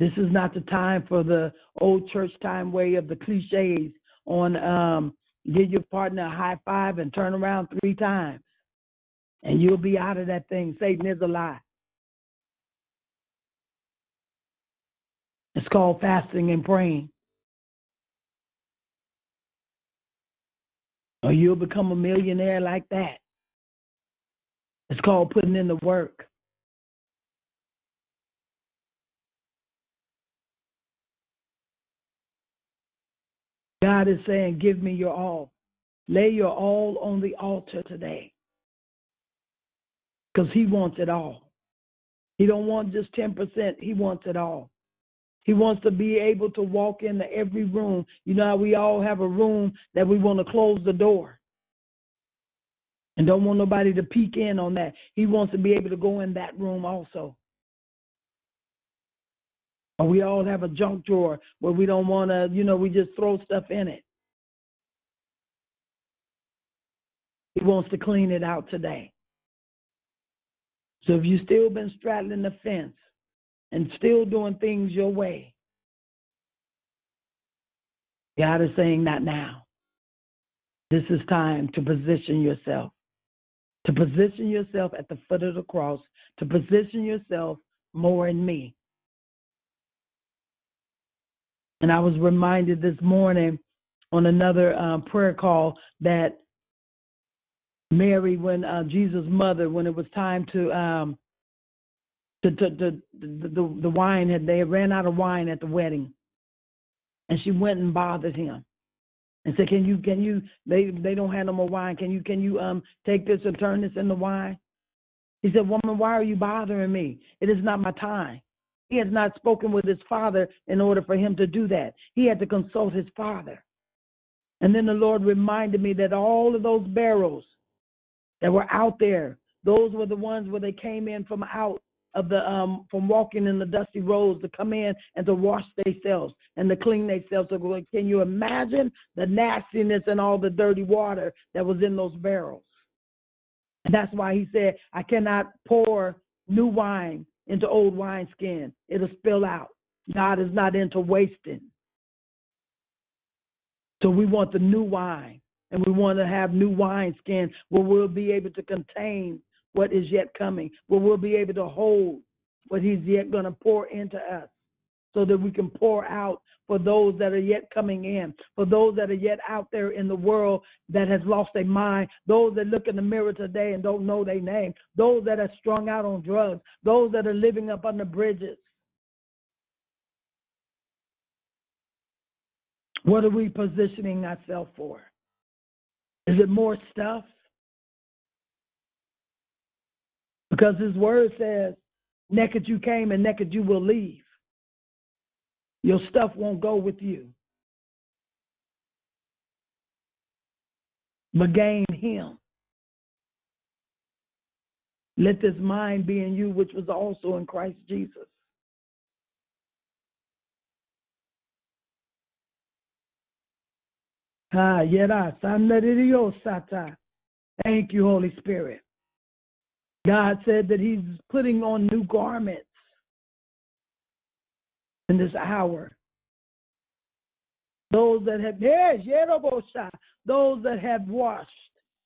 This is not the time for the old church time way of the cliches on um, give your partner a high five and turn around three times, and you'll be out of that thing. Satan is a lie. It's called fasting and praying. Or you'll become a millionaire like that. It's called putting in the work. God is saying, Give me your all. Lay your all on the altar today. Because He wants it all. He don't want just 10%, He wants it all. He wants to be able to walk into every room. You know how we all have a room that we want to close the door and don't want nobody to peek in on that. He wants to be able to go in that room also. Or we all have a junk drawer where we don't want to, you know, we just throw stuff in it. He wants to clean it out today. So if you've still been straddling the fence and still doing things your way, God is saying that now. This is time to position yourself, to position yourself at the foot of the cross, to position yourself more in me. And I was reminded this morning on another uh, prayer call that Mary, when uh, Jesus' mother, when it was time to um, the, the, the, the, the wine had they ran out of wine at the wedding, and she went and bothered him and said, "Can you can you they they don't have no more wine? Can you can you um take this and turn this into wine?" He said, "Woman, why are you bothering me? It is not my time." He has not spoken with his father in order for him to do that. He had to consult his father. And then the Lord reminded me that all of those barrels that were out there, those were the ones where they came in from out of the um from walking in the dusty roads to come in and to wash themselves and to clean themselves. So can you imagine the nastiness and all the dirty water that was in those barrels? And that's why he said, I cannot pour new wine into old wineskin. It'll spill out. God is not into wasting. So we want the new wine, and we want to have new wineskin where we'll be able to contain what is yet coming, where we'll be able to hold what He's yet going to pour into us so that we can pour out for those that are yet coming in, for those that are yet out there in the world that has lost their mind, those that look in the mirror today and don't know their name, those that are strung out on drugs, those that are living up the bridges. What are we positioning ourselves for? Is it more stuff? Because his word says, naked you came and naked you will leave. Your stuff won't go with you. But gain him. Let this mind be in you, which was also in Christ Jesus. Thank you, Holy Spirit. God said that He's putting on new garments in this hour. Those that have those that have washed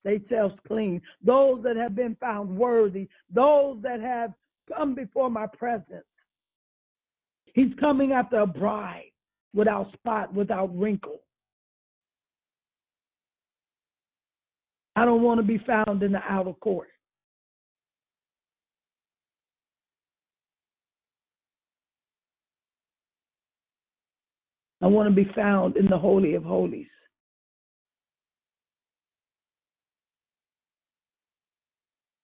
themselves clean, those that have been found worthy, those that have come before my presence. He's coming after a bride without spot, without wrinkle. I don't want to be found in the outer court. I want to be found in the Holy of Holies.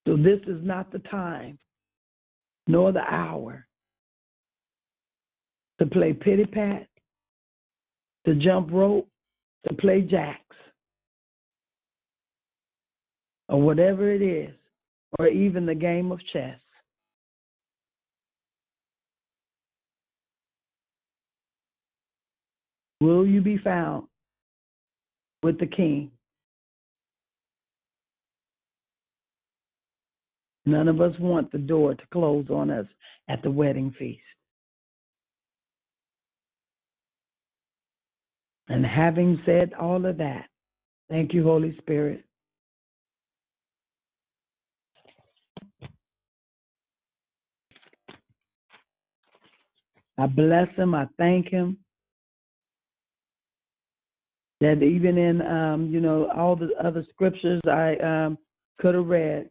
So this is not the time nor the hour to play pity pat, to jump rope, to play jacks, or whatever it is, or even the game of chess. Will you be found with the King? None of us want the door to close on us at the wedding feast. And having said all of that, thank you, Holy Spirit. I bless him. I thank him. That even in, um, you know, all the other scriptures I um, could have read,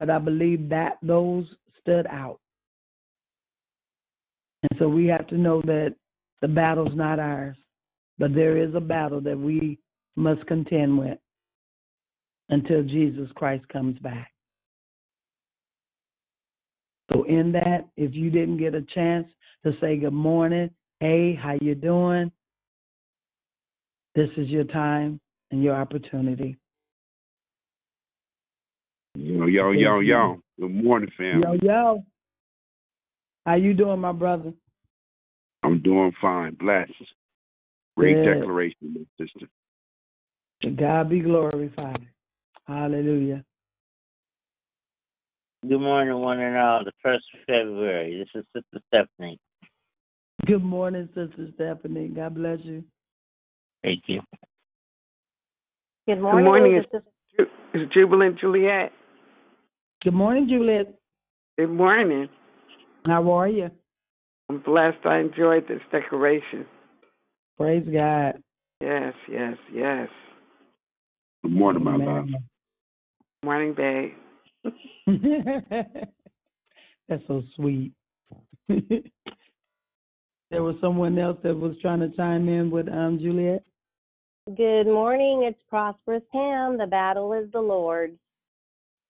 but I believe that those stood out. And so we have to know that the battle's not ours, but there is a battle that we must contend with until Jesus Christ comes back. So in that, if you didn't get a chance to say good morning, hey, how you doing? This is your time and your opportunity. Yo, yo, yo, yo. Good morning, family. Yo, yo. How you doing, my brother? I'm doing fine. Blessed. Great Good. declaration, my sister. To God be glorified. Hallelujah. Good morning, one and all. The first of February. This is Sister Stephanie. Good morning, Sister Stephanie. God bless you. Thank you. Good morning. morning, It's, Ju- it's Jubilant Juliet. Good morning, Juliet. Good morning. How are you? I'm blessed. I enjoyed this decoration. Praise God. Yes, yes, yes. Good morning, my Amen. love. Morning, babe. That's so sweet. there was someone else that was trying to chime in with um Juliet. Good morning. It's Prosperous Pam. The battle is the Lord's.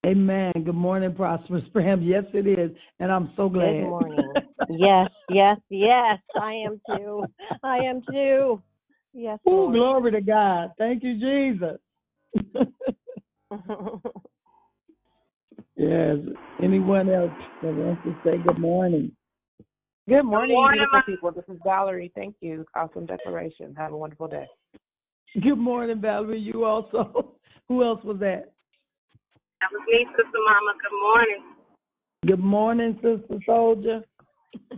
Amen. Good morning, Prosperous Pam. Yes, it is. And I'm so glad. Good morning. yes, yes, yes. I am too. I am too. Yes. Oh, glory to God. Thank you, Jesus. yes. Anyone else that wants to say good morning? Good morning, morning, beautiful my- people. This is Valerie. Thank you. Awesome declaration. Have a wonderful day. Good morning, Valerie. You also. Who else was that? That was me, Sister Mama. Good morning. Good morning, Sister Soldier.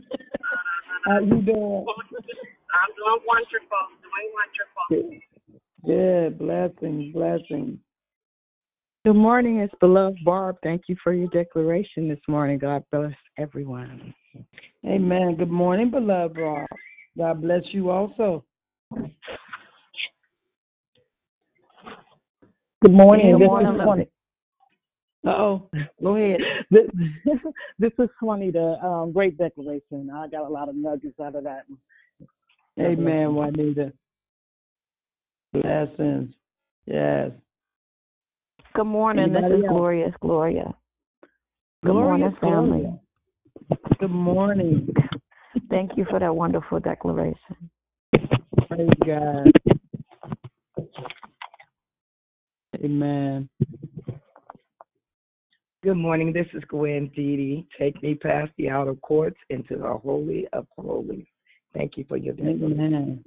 How you doing? I'm doing wonderful. Doing wonderful. Good. Blessings, blessings. Good morning. It's beloved Barb. Thank you for your declaration this morning. God bless everyone. Amen. Good morning, beloved Rob. God bless you also. Good morning. Good This morning, is Swanee. Uh oh. Go ahead. This, this is Juanita. Um, great declaration. I got a lot of nuggets out of that. Amen, bless Juanita. Blessings. Yes. Good morning. Anybody this is else? Glorious Gloria. Good Glorious morning, family. Gloria. Good morning. Thank you for that wonderful declaration. Praise God. Amen. Good morning. This is Gwen Didi. Take me past the outer courts into the holy of holies. Thank you for your declaration. Amen.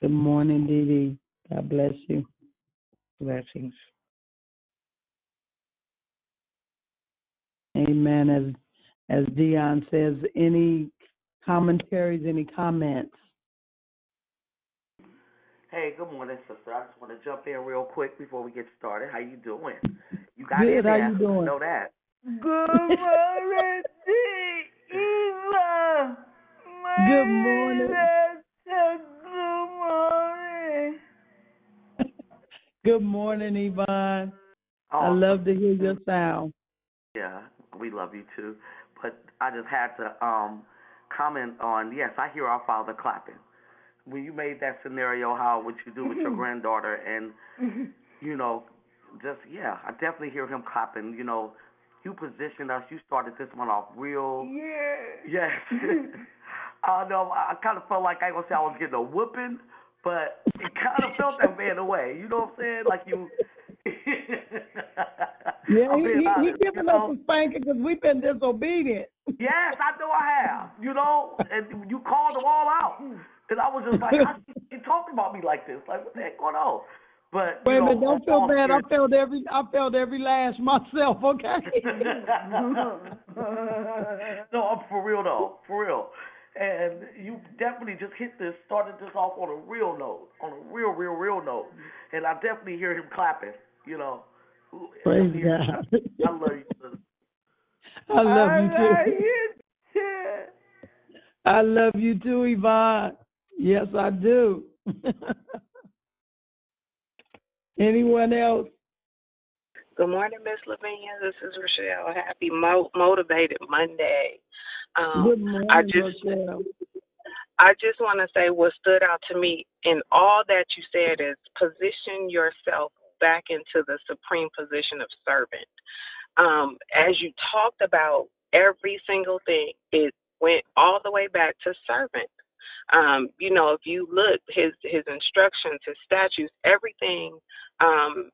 Good morning, Dee Dee. God bless you. Blessings. Amen. As as Dion says, any commentaries, any comments? Hey, good morning, sister. I just want to jump in real quick before we get started. How you doing? You got Good. in How there. you doing? I know that. Good morning, Eva. Good morning. Good morning. Good morning, Yvonne. I Oh, love to hear your sound. Yeah, we love you too. But I just had to um comment on yes, I hear our father clapping. When you made that scenario, how what you do with your mm-hmm. granddaughter, and mm-hmm. you know, just yeah, I definitely hear him copping. You know, you positioned us. You started this one off real. Yeah. Yes. I know. I kind of felt like I ain't gonna say I was getting a whooping, but it kind of felt that way in a way. You know what I'm saying? Like you. Yeah, he, he, giving know? us a spanking because we've been disobedient. Yes, I know I have. You know, and you called them all out, and I was just like, I, you talking about me like this? Like, what the heck going on? But Wait you a know, minute, don't feel bad. I felt every I felt every lash myself. Okay. no, I'm for real though, for real. and you definitely just hit this, started this off on a real note, on a real, real, real note, and I definitely hear him clapping. You know, Praise God. I love you. I love I you love too. you too. I love you too, Yvonne. Yes, I do. Anyone else? Good morning, Miss Lavinia. This is Rochelle. Happy Mo- Motivated Monday. Um, Good morning, I just Rochelle. I just want to say what stood out to me in all that you said is position yourself back into the supreme position of servant. Um, as you talked about every single thing, it went all the way back to servant. Um, you know, if you look his his instructions, his statutes, everything, um,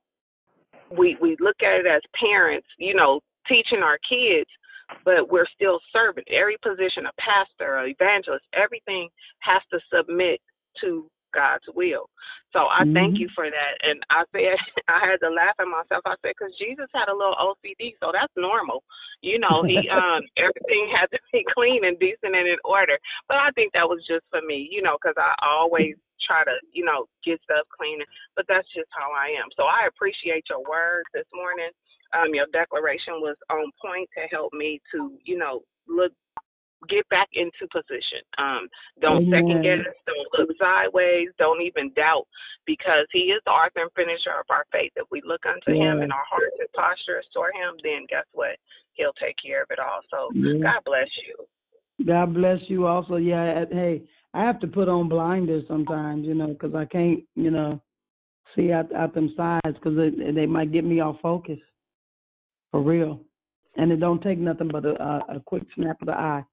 we we look at it as parents, you know, teaching our kids, but we're still serving. Every position, a pastor, an evangelist, everything has to submit to God's will. So I thank you for that. And I said, I had to laugh at myself. I said, because Jesus had a little OCD, so that's normal. You know, he um everything had to be clean and decent and in order. But I think that was just for me, you know, because I always try to, you know, get stuff clean. But that's just how I am. So I appreciate your words this morning. Um, your declaration was on point to help me to, you know, look get back into position. Um, don't second guess, don't look sideways, don't even doubt because he is the author and finisher of our faith. If we look unto him and our hearts and postures toward him, then guess what? He'll take care of it all. So Yeah. God bless you. God bless you also. Yeah, hey, I have to put on blinders sometimes, you know, because I can't, you know, see out out them sides because they, they might get me off focus. For real. And it don't take nothing but a, a, a quick snap of the eye,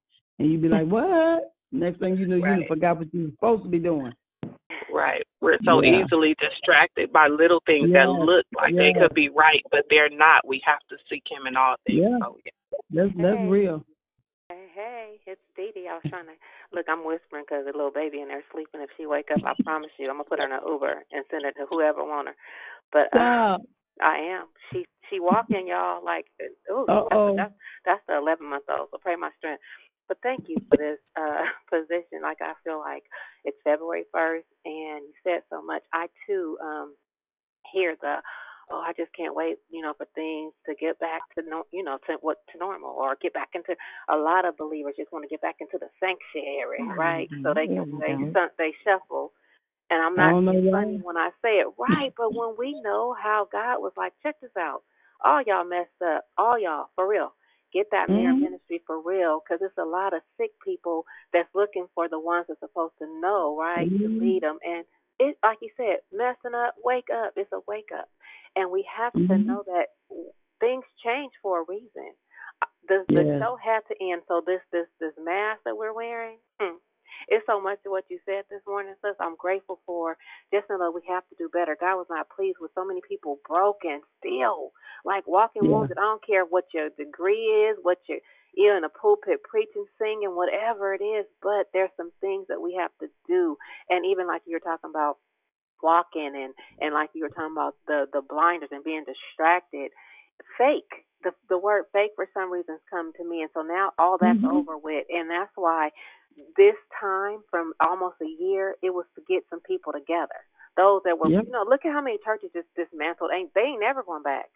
and you'd be like, "What?" Next thing you know, you forgot what you were supposed to be doing. Right. We're so Yeah. easily distracted by little things that look like they could be right, but they're not. We have to seek him in all things. Yeah. So yeah. That's that's Hey. real. Hey, hey, it's Dee Dee. I was trying to look. I'm whispering because the little baby in there sleeping. If she wake up, I promise you, I'm gonna put her in an Uber and send her to whoever want her. But uh, Stop. I am. She she walking, y'all. Like, oh, Uh-oh. that's, that's that's the 11 month old. So pray my strength. But thank you for this uh position. Like I feel like it's February 1st, and you said so much. I too um hear the oh I just can't wait you know for things to get back to no you know to what to normal or get back into a lot of believers just want to get back into the sanctuary right? So they can they they shuffle. And I'm not being funny when I say it right? But when we know how God was like check this out. All y'all messed up. All y'all for real get that mirror Mhm. ministry for real because it's a lot of sick people that's looking for the ones that's supposed to know right to Mhm. lead them and it like you said, messing up, wake up. It's a wake up, and we have to Mhm. know that things change for a reason. Uh, The the show had to end, so this this this mask that we're wearing, hmm, it's so much of what you said this morning, sis. I'm grateful for. Just know that we have to do better. God was not pleased with so many people broken still, like walking Yeah. wounded. I don't care what your degree is, what your you're in a pulpit preaching, singing, whatever it is, but there's some things that we have to do. And even like you were talking about walking and and like you were talking about the the blinders and being distracted fake the the word fake for some reasons come to me and so now all that's Mhm. over with and that's why this time from almost a year it was to get some people together those that were Yep. you know look at how many churches just dismantled ain't they ain't never going back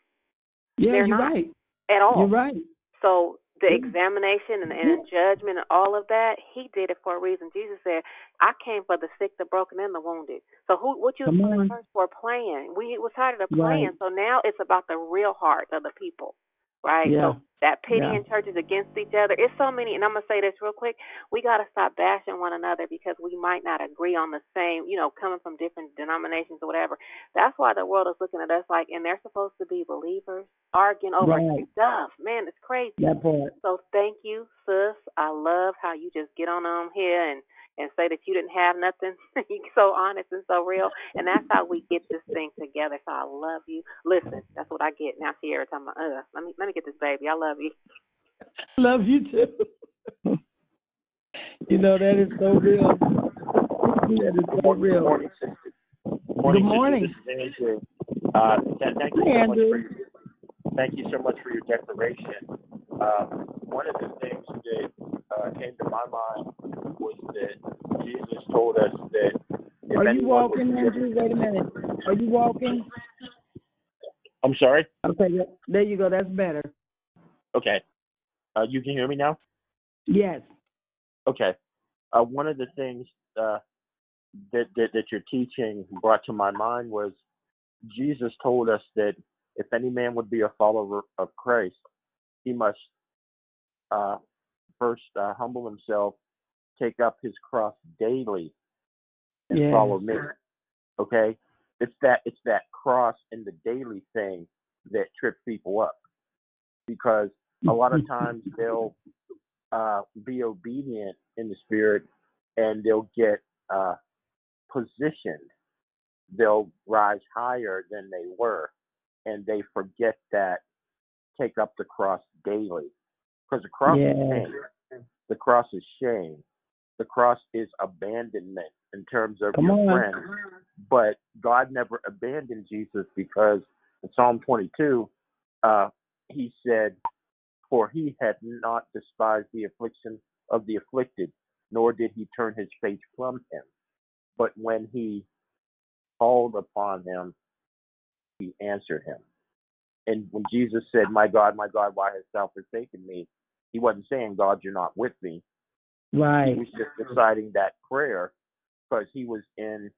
Yeah, They're you're right. at all You're right. so the Yeah. examination and, and the judgment and all of that, he did it for a reason. Jesus said, "I came for the sick, the broken, and the wounded." So who, what you was Come putting on. first for playing? We was tired of the playing. Right. So now it's about the real heart of the people, right? Yeah. So that pity Yeah. churches against each other. It's so many, and I'm gonna say this real quick. We gotta stop bashing one another because we might not agree on the same, you know, coming from different denominations or whatever. That's why the world is looking at us like, and they're supposed to be believers arguing over Right. stuff. Man, it's crazy. That part. So thank you, sis. I love how you just get on on here and and say that you didn't have nothing. You're so honest and so real, and that's how we get this thing together. So I love you. Listen, that's what I get now. See every time I uh, let me let me get this baby. I love you. Love you too. you know that is so real. That is so real. Morning, sister. Morning, Good morning. Sister. This is Andrew. Uh, thank you Hi, so much for your, thank you so much for your declaration. Uh, one of the things that uh, came to my mind was that Jesus told us that Are you walking, Andrew? Wait a minute. Are you walking? I'm sorry. Okay, there- there you go. That's better. Okay. Uh, you can hear me now. Yes. Okay. Uh, one of the things uh, that, that that your teaching brought to my mind was Jesus told us that if any man would be a follower of Christ, he must uh, first uh, humble himself, take up his cross daily, and Yes. follow me. Okay, it's that it's that cross and the daily thing that trips people up because a lot of times they'll uh, be obedient in the spirit and they'll get uh, positioned. They'll rise higher than they were, and they forget that take up the cross daily because the cross is shame. The cross is shame. The cross is abandonment in terms of Come your on. friends. But God never abandoned Jesus because in Psalm 22, uh, he said, For he had not despised the affliction of the afflicted, nor did he turn his face from him. But when he called upon him, he answered him. And when Jesus said, My God, my God, why hast thou forsaken me? He wasn't saying, God, you're not with me. Right. He was just reciting that prayer because he was in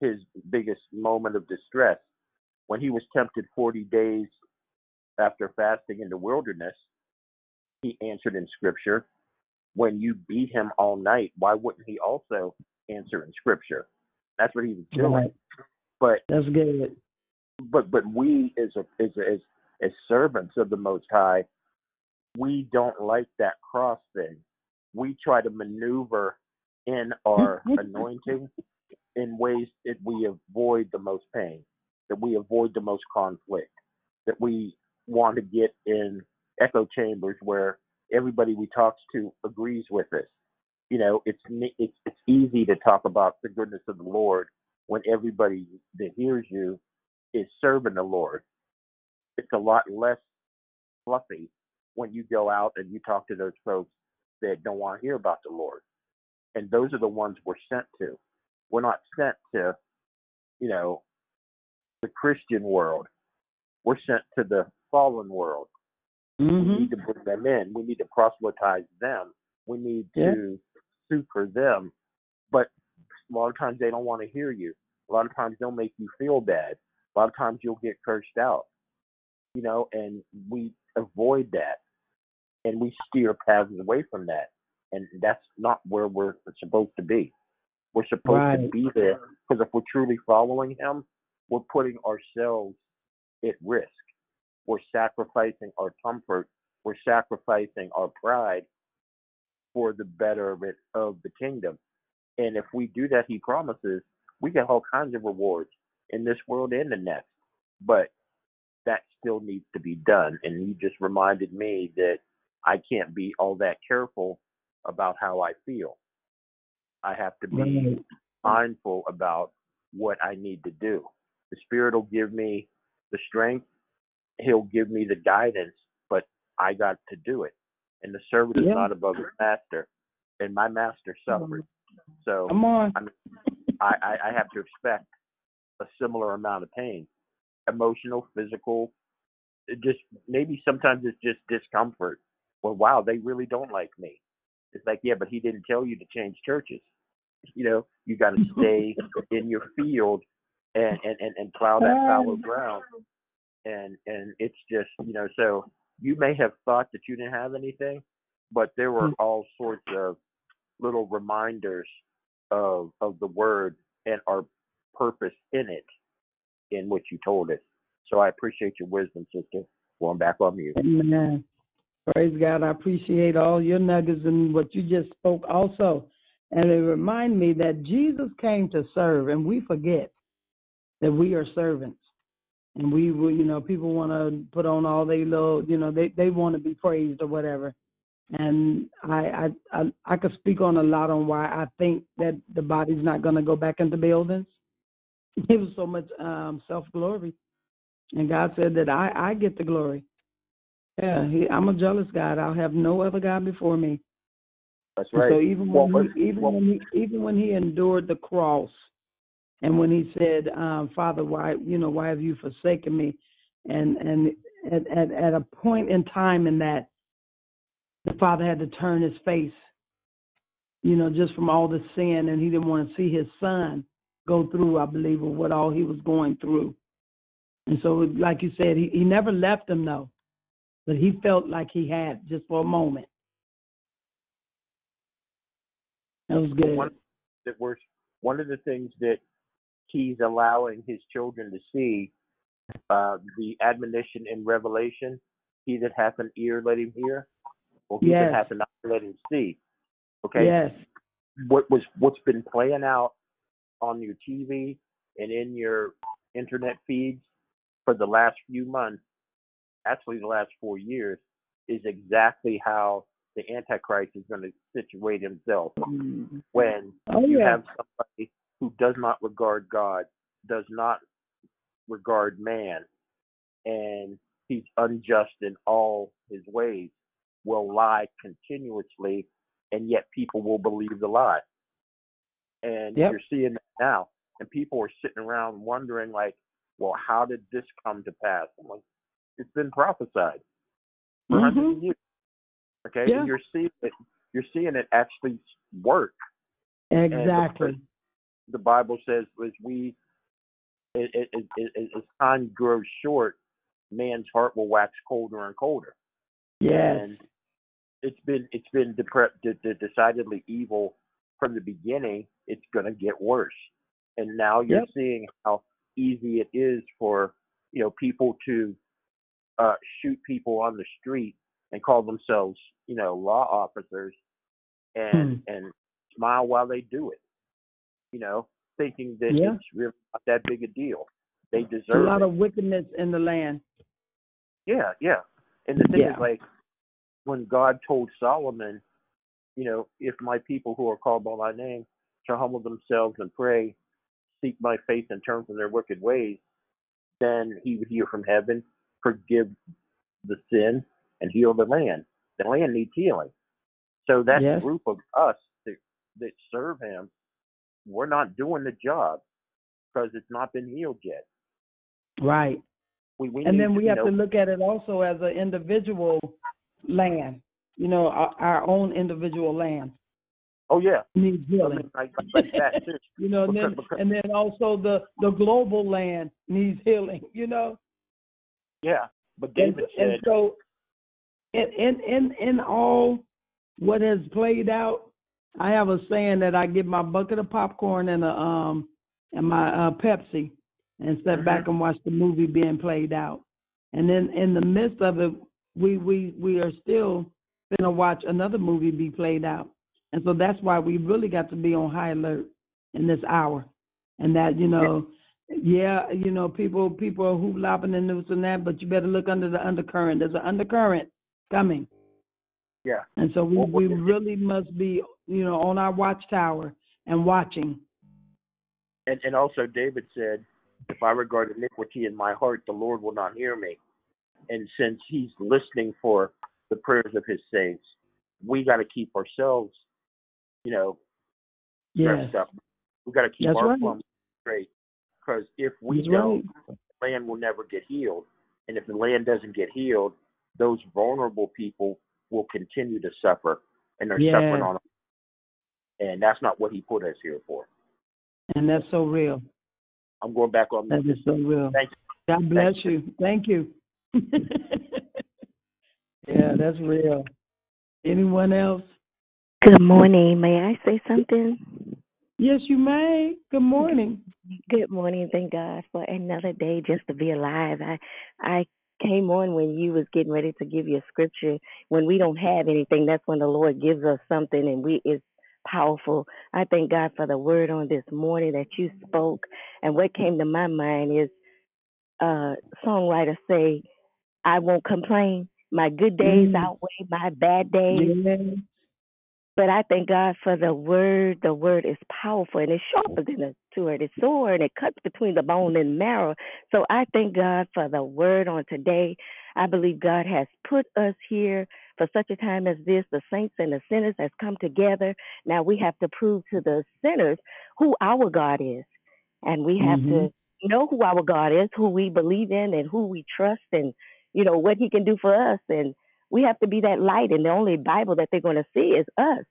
his biggest moment of distress. When he was tempted 40 days after fasting in the wilderness, he answered in scripture. When you beat him all night, why wouldn't he also answer in scripture? That's what he was doing. Right. But That's good. But but we as a, as a, as as servants of the Most High, we don't like that cross thing. We try to maneuver in our anointing in ways that we avoid the most pain, that we avoid the most conflict, that we want to get in echo chambers where everybody we talk to agrees with us. You know, it's it's it's easy to talk about the goodness of the Lord when everybody that hears you is serving the Lord. It's a lot less fluffy when you go out and you talk to those folks that don't want to hear about the Lord. And those are the ones we're sent to. We're not sent to, you know, the Christian world. We're sent to the fallen world. We mm-hmm. need to bring them in. We need to proselytize them. We need Yeah. to succor them. But a lot of times they don't want to hear you. A lot of times they'll make you feel bad. A lot of times you'll get cursed out. You know, and we avoid that and we steer paths away from that. And that's not where we're supposed to be. We're supposed to be there because if we're truly following him, we're putting ourselves at risk. We're sacrificing our comfort. We're sacrificing our pride for the betterment of the kingdom. And if we do that, he promises we get all kinds of rewards in this world and the next. But that still needs to be done. And you just reminded me that I can't be all that careful about how I feel. I have to be mindful about what I need to do. The Spirit will give me the strength, He'll give me the guidance, but I got to do it. And the servant is not above his master, and my master suffered. So Come on. I, I I have to expect a similar amount of pain, emotional, physical. It just maybe sometimes it's just discomfort. Well, wow, they really don't like me. It's like, yeah, but he didn't tell you to change churches. You know, you got to stay in your field and, and and and plow that fallow um. ground. And and it's just you know, so you may have thought that you didn't have anything, but there were mm. all sorts of little reminders of of the word and our purpose in it in what you told us. So I appreciate your wisdom, sister. Going back on mute. Amen. Praise God. I appreciate all your nuggets and what you just spoke also. And it remind me that Jesus came to serve, and we forget that we are servants. And we, you know, people want to put on all they little, you know, they they want to be praised or whatever. And I, I, I, I could speak on a lot on why I think that the body's not going to go back into buildings. It was so much um, self glory, and God said that I, I get the glory. Yeah, he, I'm a jealous God. I'll have no other God before me. That's And right. So even when but- he, even well- when he even when he endured the cross, and when he said, um, "Father, why you know why have you forsaken me?" and and at, at at a point in time in that, the father had to turn his face, you know, just from all the sin, and he didn't want to see his son go through, I believe, or what all he was going through. And so, like you said, he, he never left him though, but he felt like he had just for a moment. That was good. One that one of the things that he's allowing his children to see, uh, the admonition in Revelation, he that hath an ear let him hear, or he Yes. that hath an eye let him see. Okay. Yes. What was what's been playing out on your TV and in your internet feeds for the last few months, actually the last four years, is exactly how the Antichrist is going to situate himself mm-hmm. when Oh, you yeah. have somebody who does not regard God, does not regard man, and he's unjust in all his ways, will lie continuously, and yet people will believe the lie. And Yep. you're seeing that now. And people are sitting around wondering, like, well, how did this come to pass? I'm like, it's been prophesied for hundreds Mhm. of years. Okay, Yeah. and you're seeing it. You're seeing it actually work. And the- Exactly. the Bible says, as we, as as time grows short, man's heart will wax colder and colder. Yes. And it's been it's been depre- de- de- decidedly evil from the beginning. It's going to get worse, and now you're Yep. seeing how easy it is for you know people to uh, shoot people on the street and call themselves you know law officers and and smile while they do it. You know, thinking that Yeah. it's really not that big a deal. They There's deserve a lot it. of wickedness in the land. Yeah, yeah. And the thing Yeah. is, like, when God told Solomon, you know, if my people who are called by my name shall humble themselves and pray, seek my face and turn from their wicked ways, then he would hear from heaven, forgive the sin, and heal the land. The land needs healing. So that Yes. group of us that, that serve him, we're not doing the job because it's not been healed yet. Right. We, we and then we you have know, to look at it also as an individual land. You know, our, our own individual land Oh yeah, needs I healing. mean, like, like that too. you know, and then Because- because- and then also the the global land needs healing. You know, Yeah, but and, David and said, so in in in in all what has played out, I have a saying that I get my bucket of popcorn and a um and my uh Pepsi and sit back and watch the movie being played out. And then in the midst of it, we we we are still gonna watch another movie be played out. And so that's why we really got to be on high alert in this hour. And that, you know, yeah, you know, people people are hoop lopping and this and that, but you better look under the undercurrent. There's an undercurrent coming. yeah, And so we, Well, we really must be, you know, on our watchtower and watching. and and also David said, if I regard iniquity in my heart, the Lord will not hear me. And since He's listening for the prayers of His saints, we got to keep ourselves, you know, Yes. dressed up. We got to keep That's our right. plumb straight. Because if we That's don't, right. the land will never get healed. And if the land doesn't get healed, those vulnerable people will continue to suffer, and they're Yeah. suffering on. And that's not what He put us here for. And that's so real. I'm going back on That is so real. Thank God bless you. Thank you. yeah, that's real. Anyone else? Good morning. May I say something? Yes, you may. Good morning. Good morning. Thank God for another day just to be alive. I I came on when you was getting ready to give your scripture. When we don't have anything, that's when the Lord gives us something and we it's powerful. I thank God for the word on this morning that you spoke. And what came to my mind is uh songwriters say, I won't complain. My good days Mm. outweigh my bad days. Yes. But I thank God for the word. The word is powerful and it's sharper than a two-edged sword and it cuts between the bone and marrow. So I thank God for the word on today. I believe God has put us here for such a time as this, the saints and the sinners has come together. Now we have to prove to the sinners who our God is. And we have Mhm. to know who our God is, who we believe in and who we trust and you know what he can do for us and we have to be that light and the only Bible that they're going to see is us.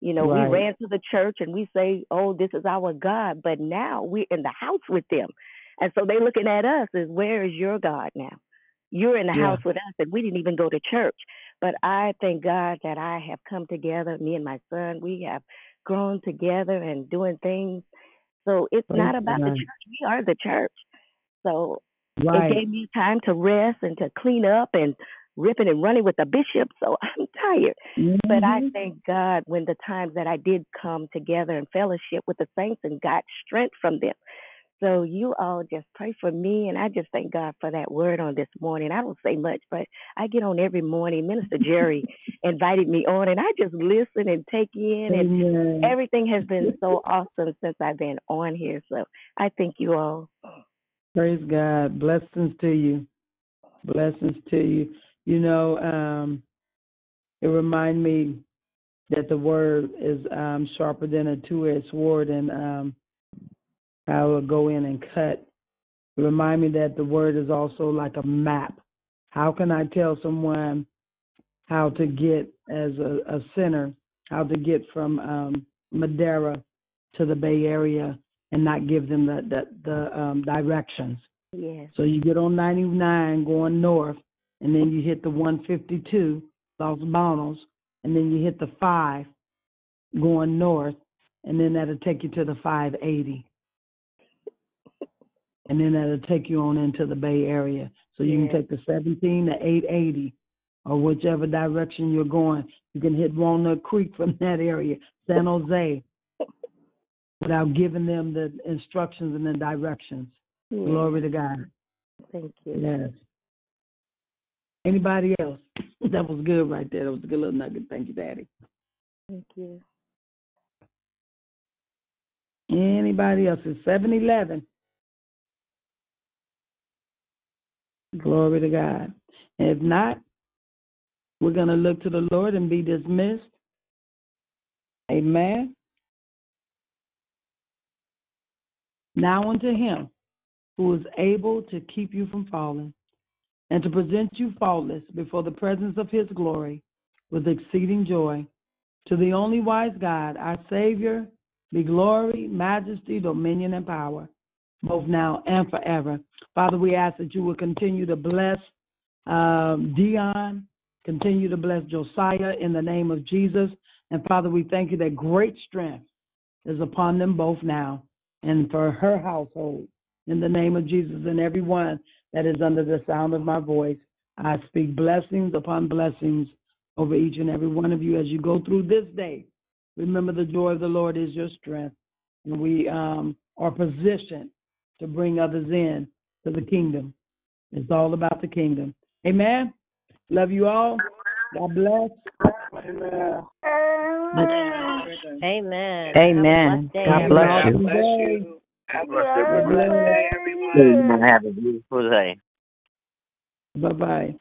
You know, Right. we ran to the church and we say, "Oh, this is our God," but now we're in the house with them, and so they're looking at us as, "Where is your God now? You're in the Yeah. house with us, and we didn't even go to church." But I thank God that I have come together. Me and my son, we have grown together and doing things. So it's Praise not about the church. We are the church. So Right. it gave me time to rest and to clean up and ripping and running with the bishop. So I'm tired. But I Mhm. thank God when the times that I did come together and fellowship with the saints and got strength from them. So you all just pray for me, and I just thank God for that word on this morning. I don't say much, but I get on every morning. Minister Jerry invited me on, and I just listen and take in, and Amen. everything has been so awesome since I've been on here. So I thank you all. Praise God. Blessings to you. Blessings to you. You know, um, it remind me that the word is um, sharper than a two-edged sword, and um, I will go in and cut. It remind me that the word is also like a map. How can I tell someone how to get as a, a sinner, how to get from um, Madera to the Bay Area, and not give them the the, the um, directions? Yes. So you get on 99 going north, and then you hit the 152 Los Banos, and then you hit the 5 going north, and then that'll take you to the 580. And then that'll take you on into the Bay Area. So you Yeah. can take the 17 to 880, or whichever direction you're going. You can hit Walnut Creek from that area, San Jose, without giving them the instructions and the directions. Yeah. Glory to God. Thank you. Yes. Anybody else? That was good right there. That was a good little nugget. Thank you, Daddy. Thank you. Anybody else? It's 7 Eleven. Glory to God. If not, we're gonna look to the Lord and be dismissed. Amen. Now unto him who is able to keep you from falling and to present you faultless before the presence of his glory with exceeding joy. To the only wise God, our Savior, be glory, majesty, dominion, and power, both now and forever. Father, we ask that you will continue to bless um, Dion, continue to bless Josiah in the name of Jesus. And Father, we thank you that great strength is upon them both now and for her household. In the name of Jesus and everyone that is under the sound of my voice, I speak blessings upon blessings over each and every one of you as you go through this day. Remember, the joy of the Lord is your strength, and we um, are positioned to bring others in to the kingdom. It's all about the kingdom. Amen. Love you all. God bless. Amen. Amen. Amen. God bless you. God bless everyone. Blessed day, everyone. Have a beautiful day. Bye bye.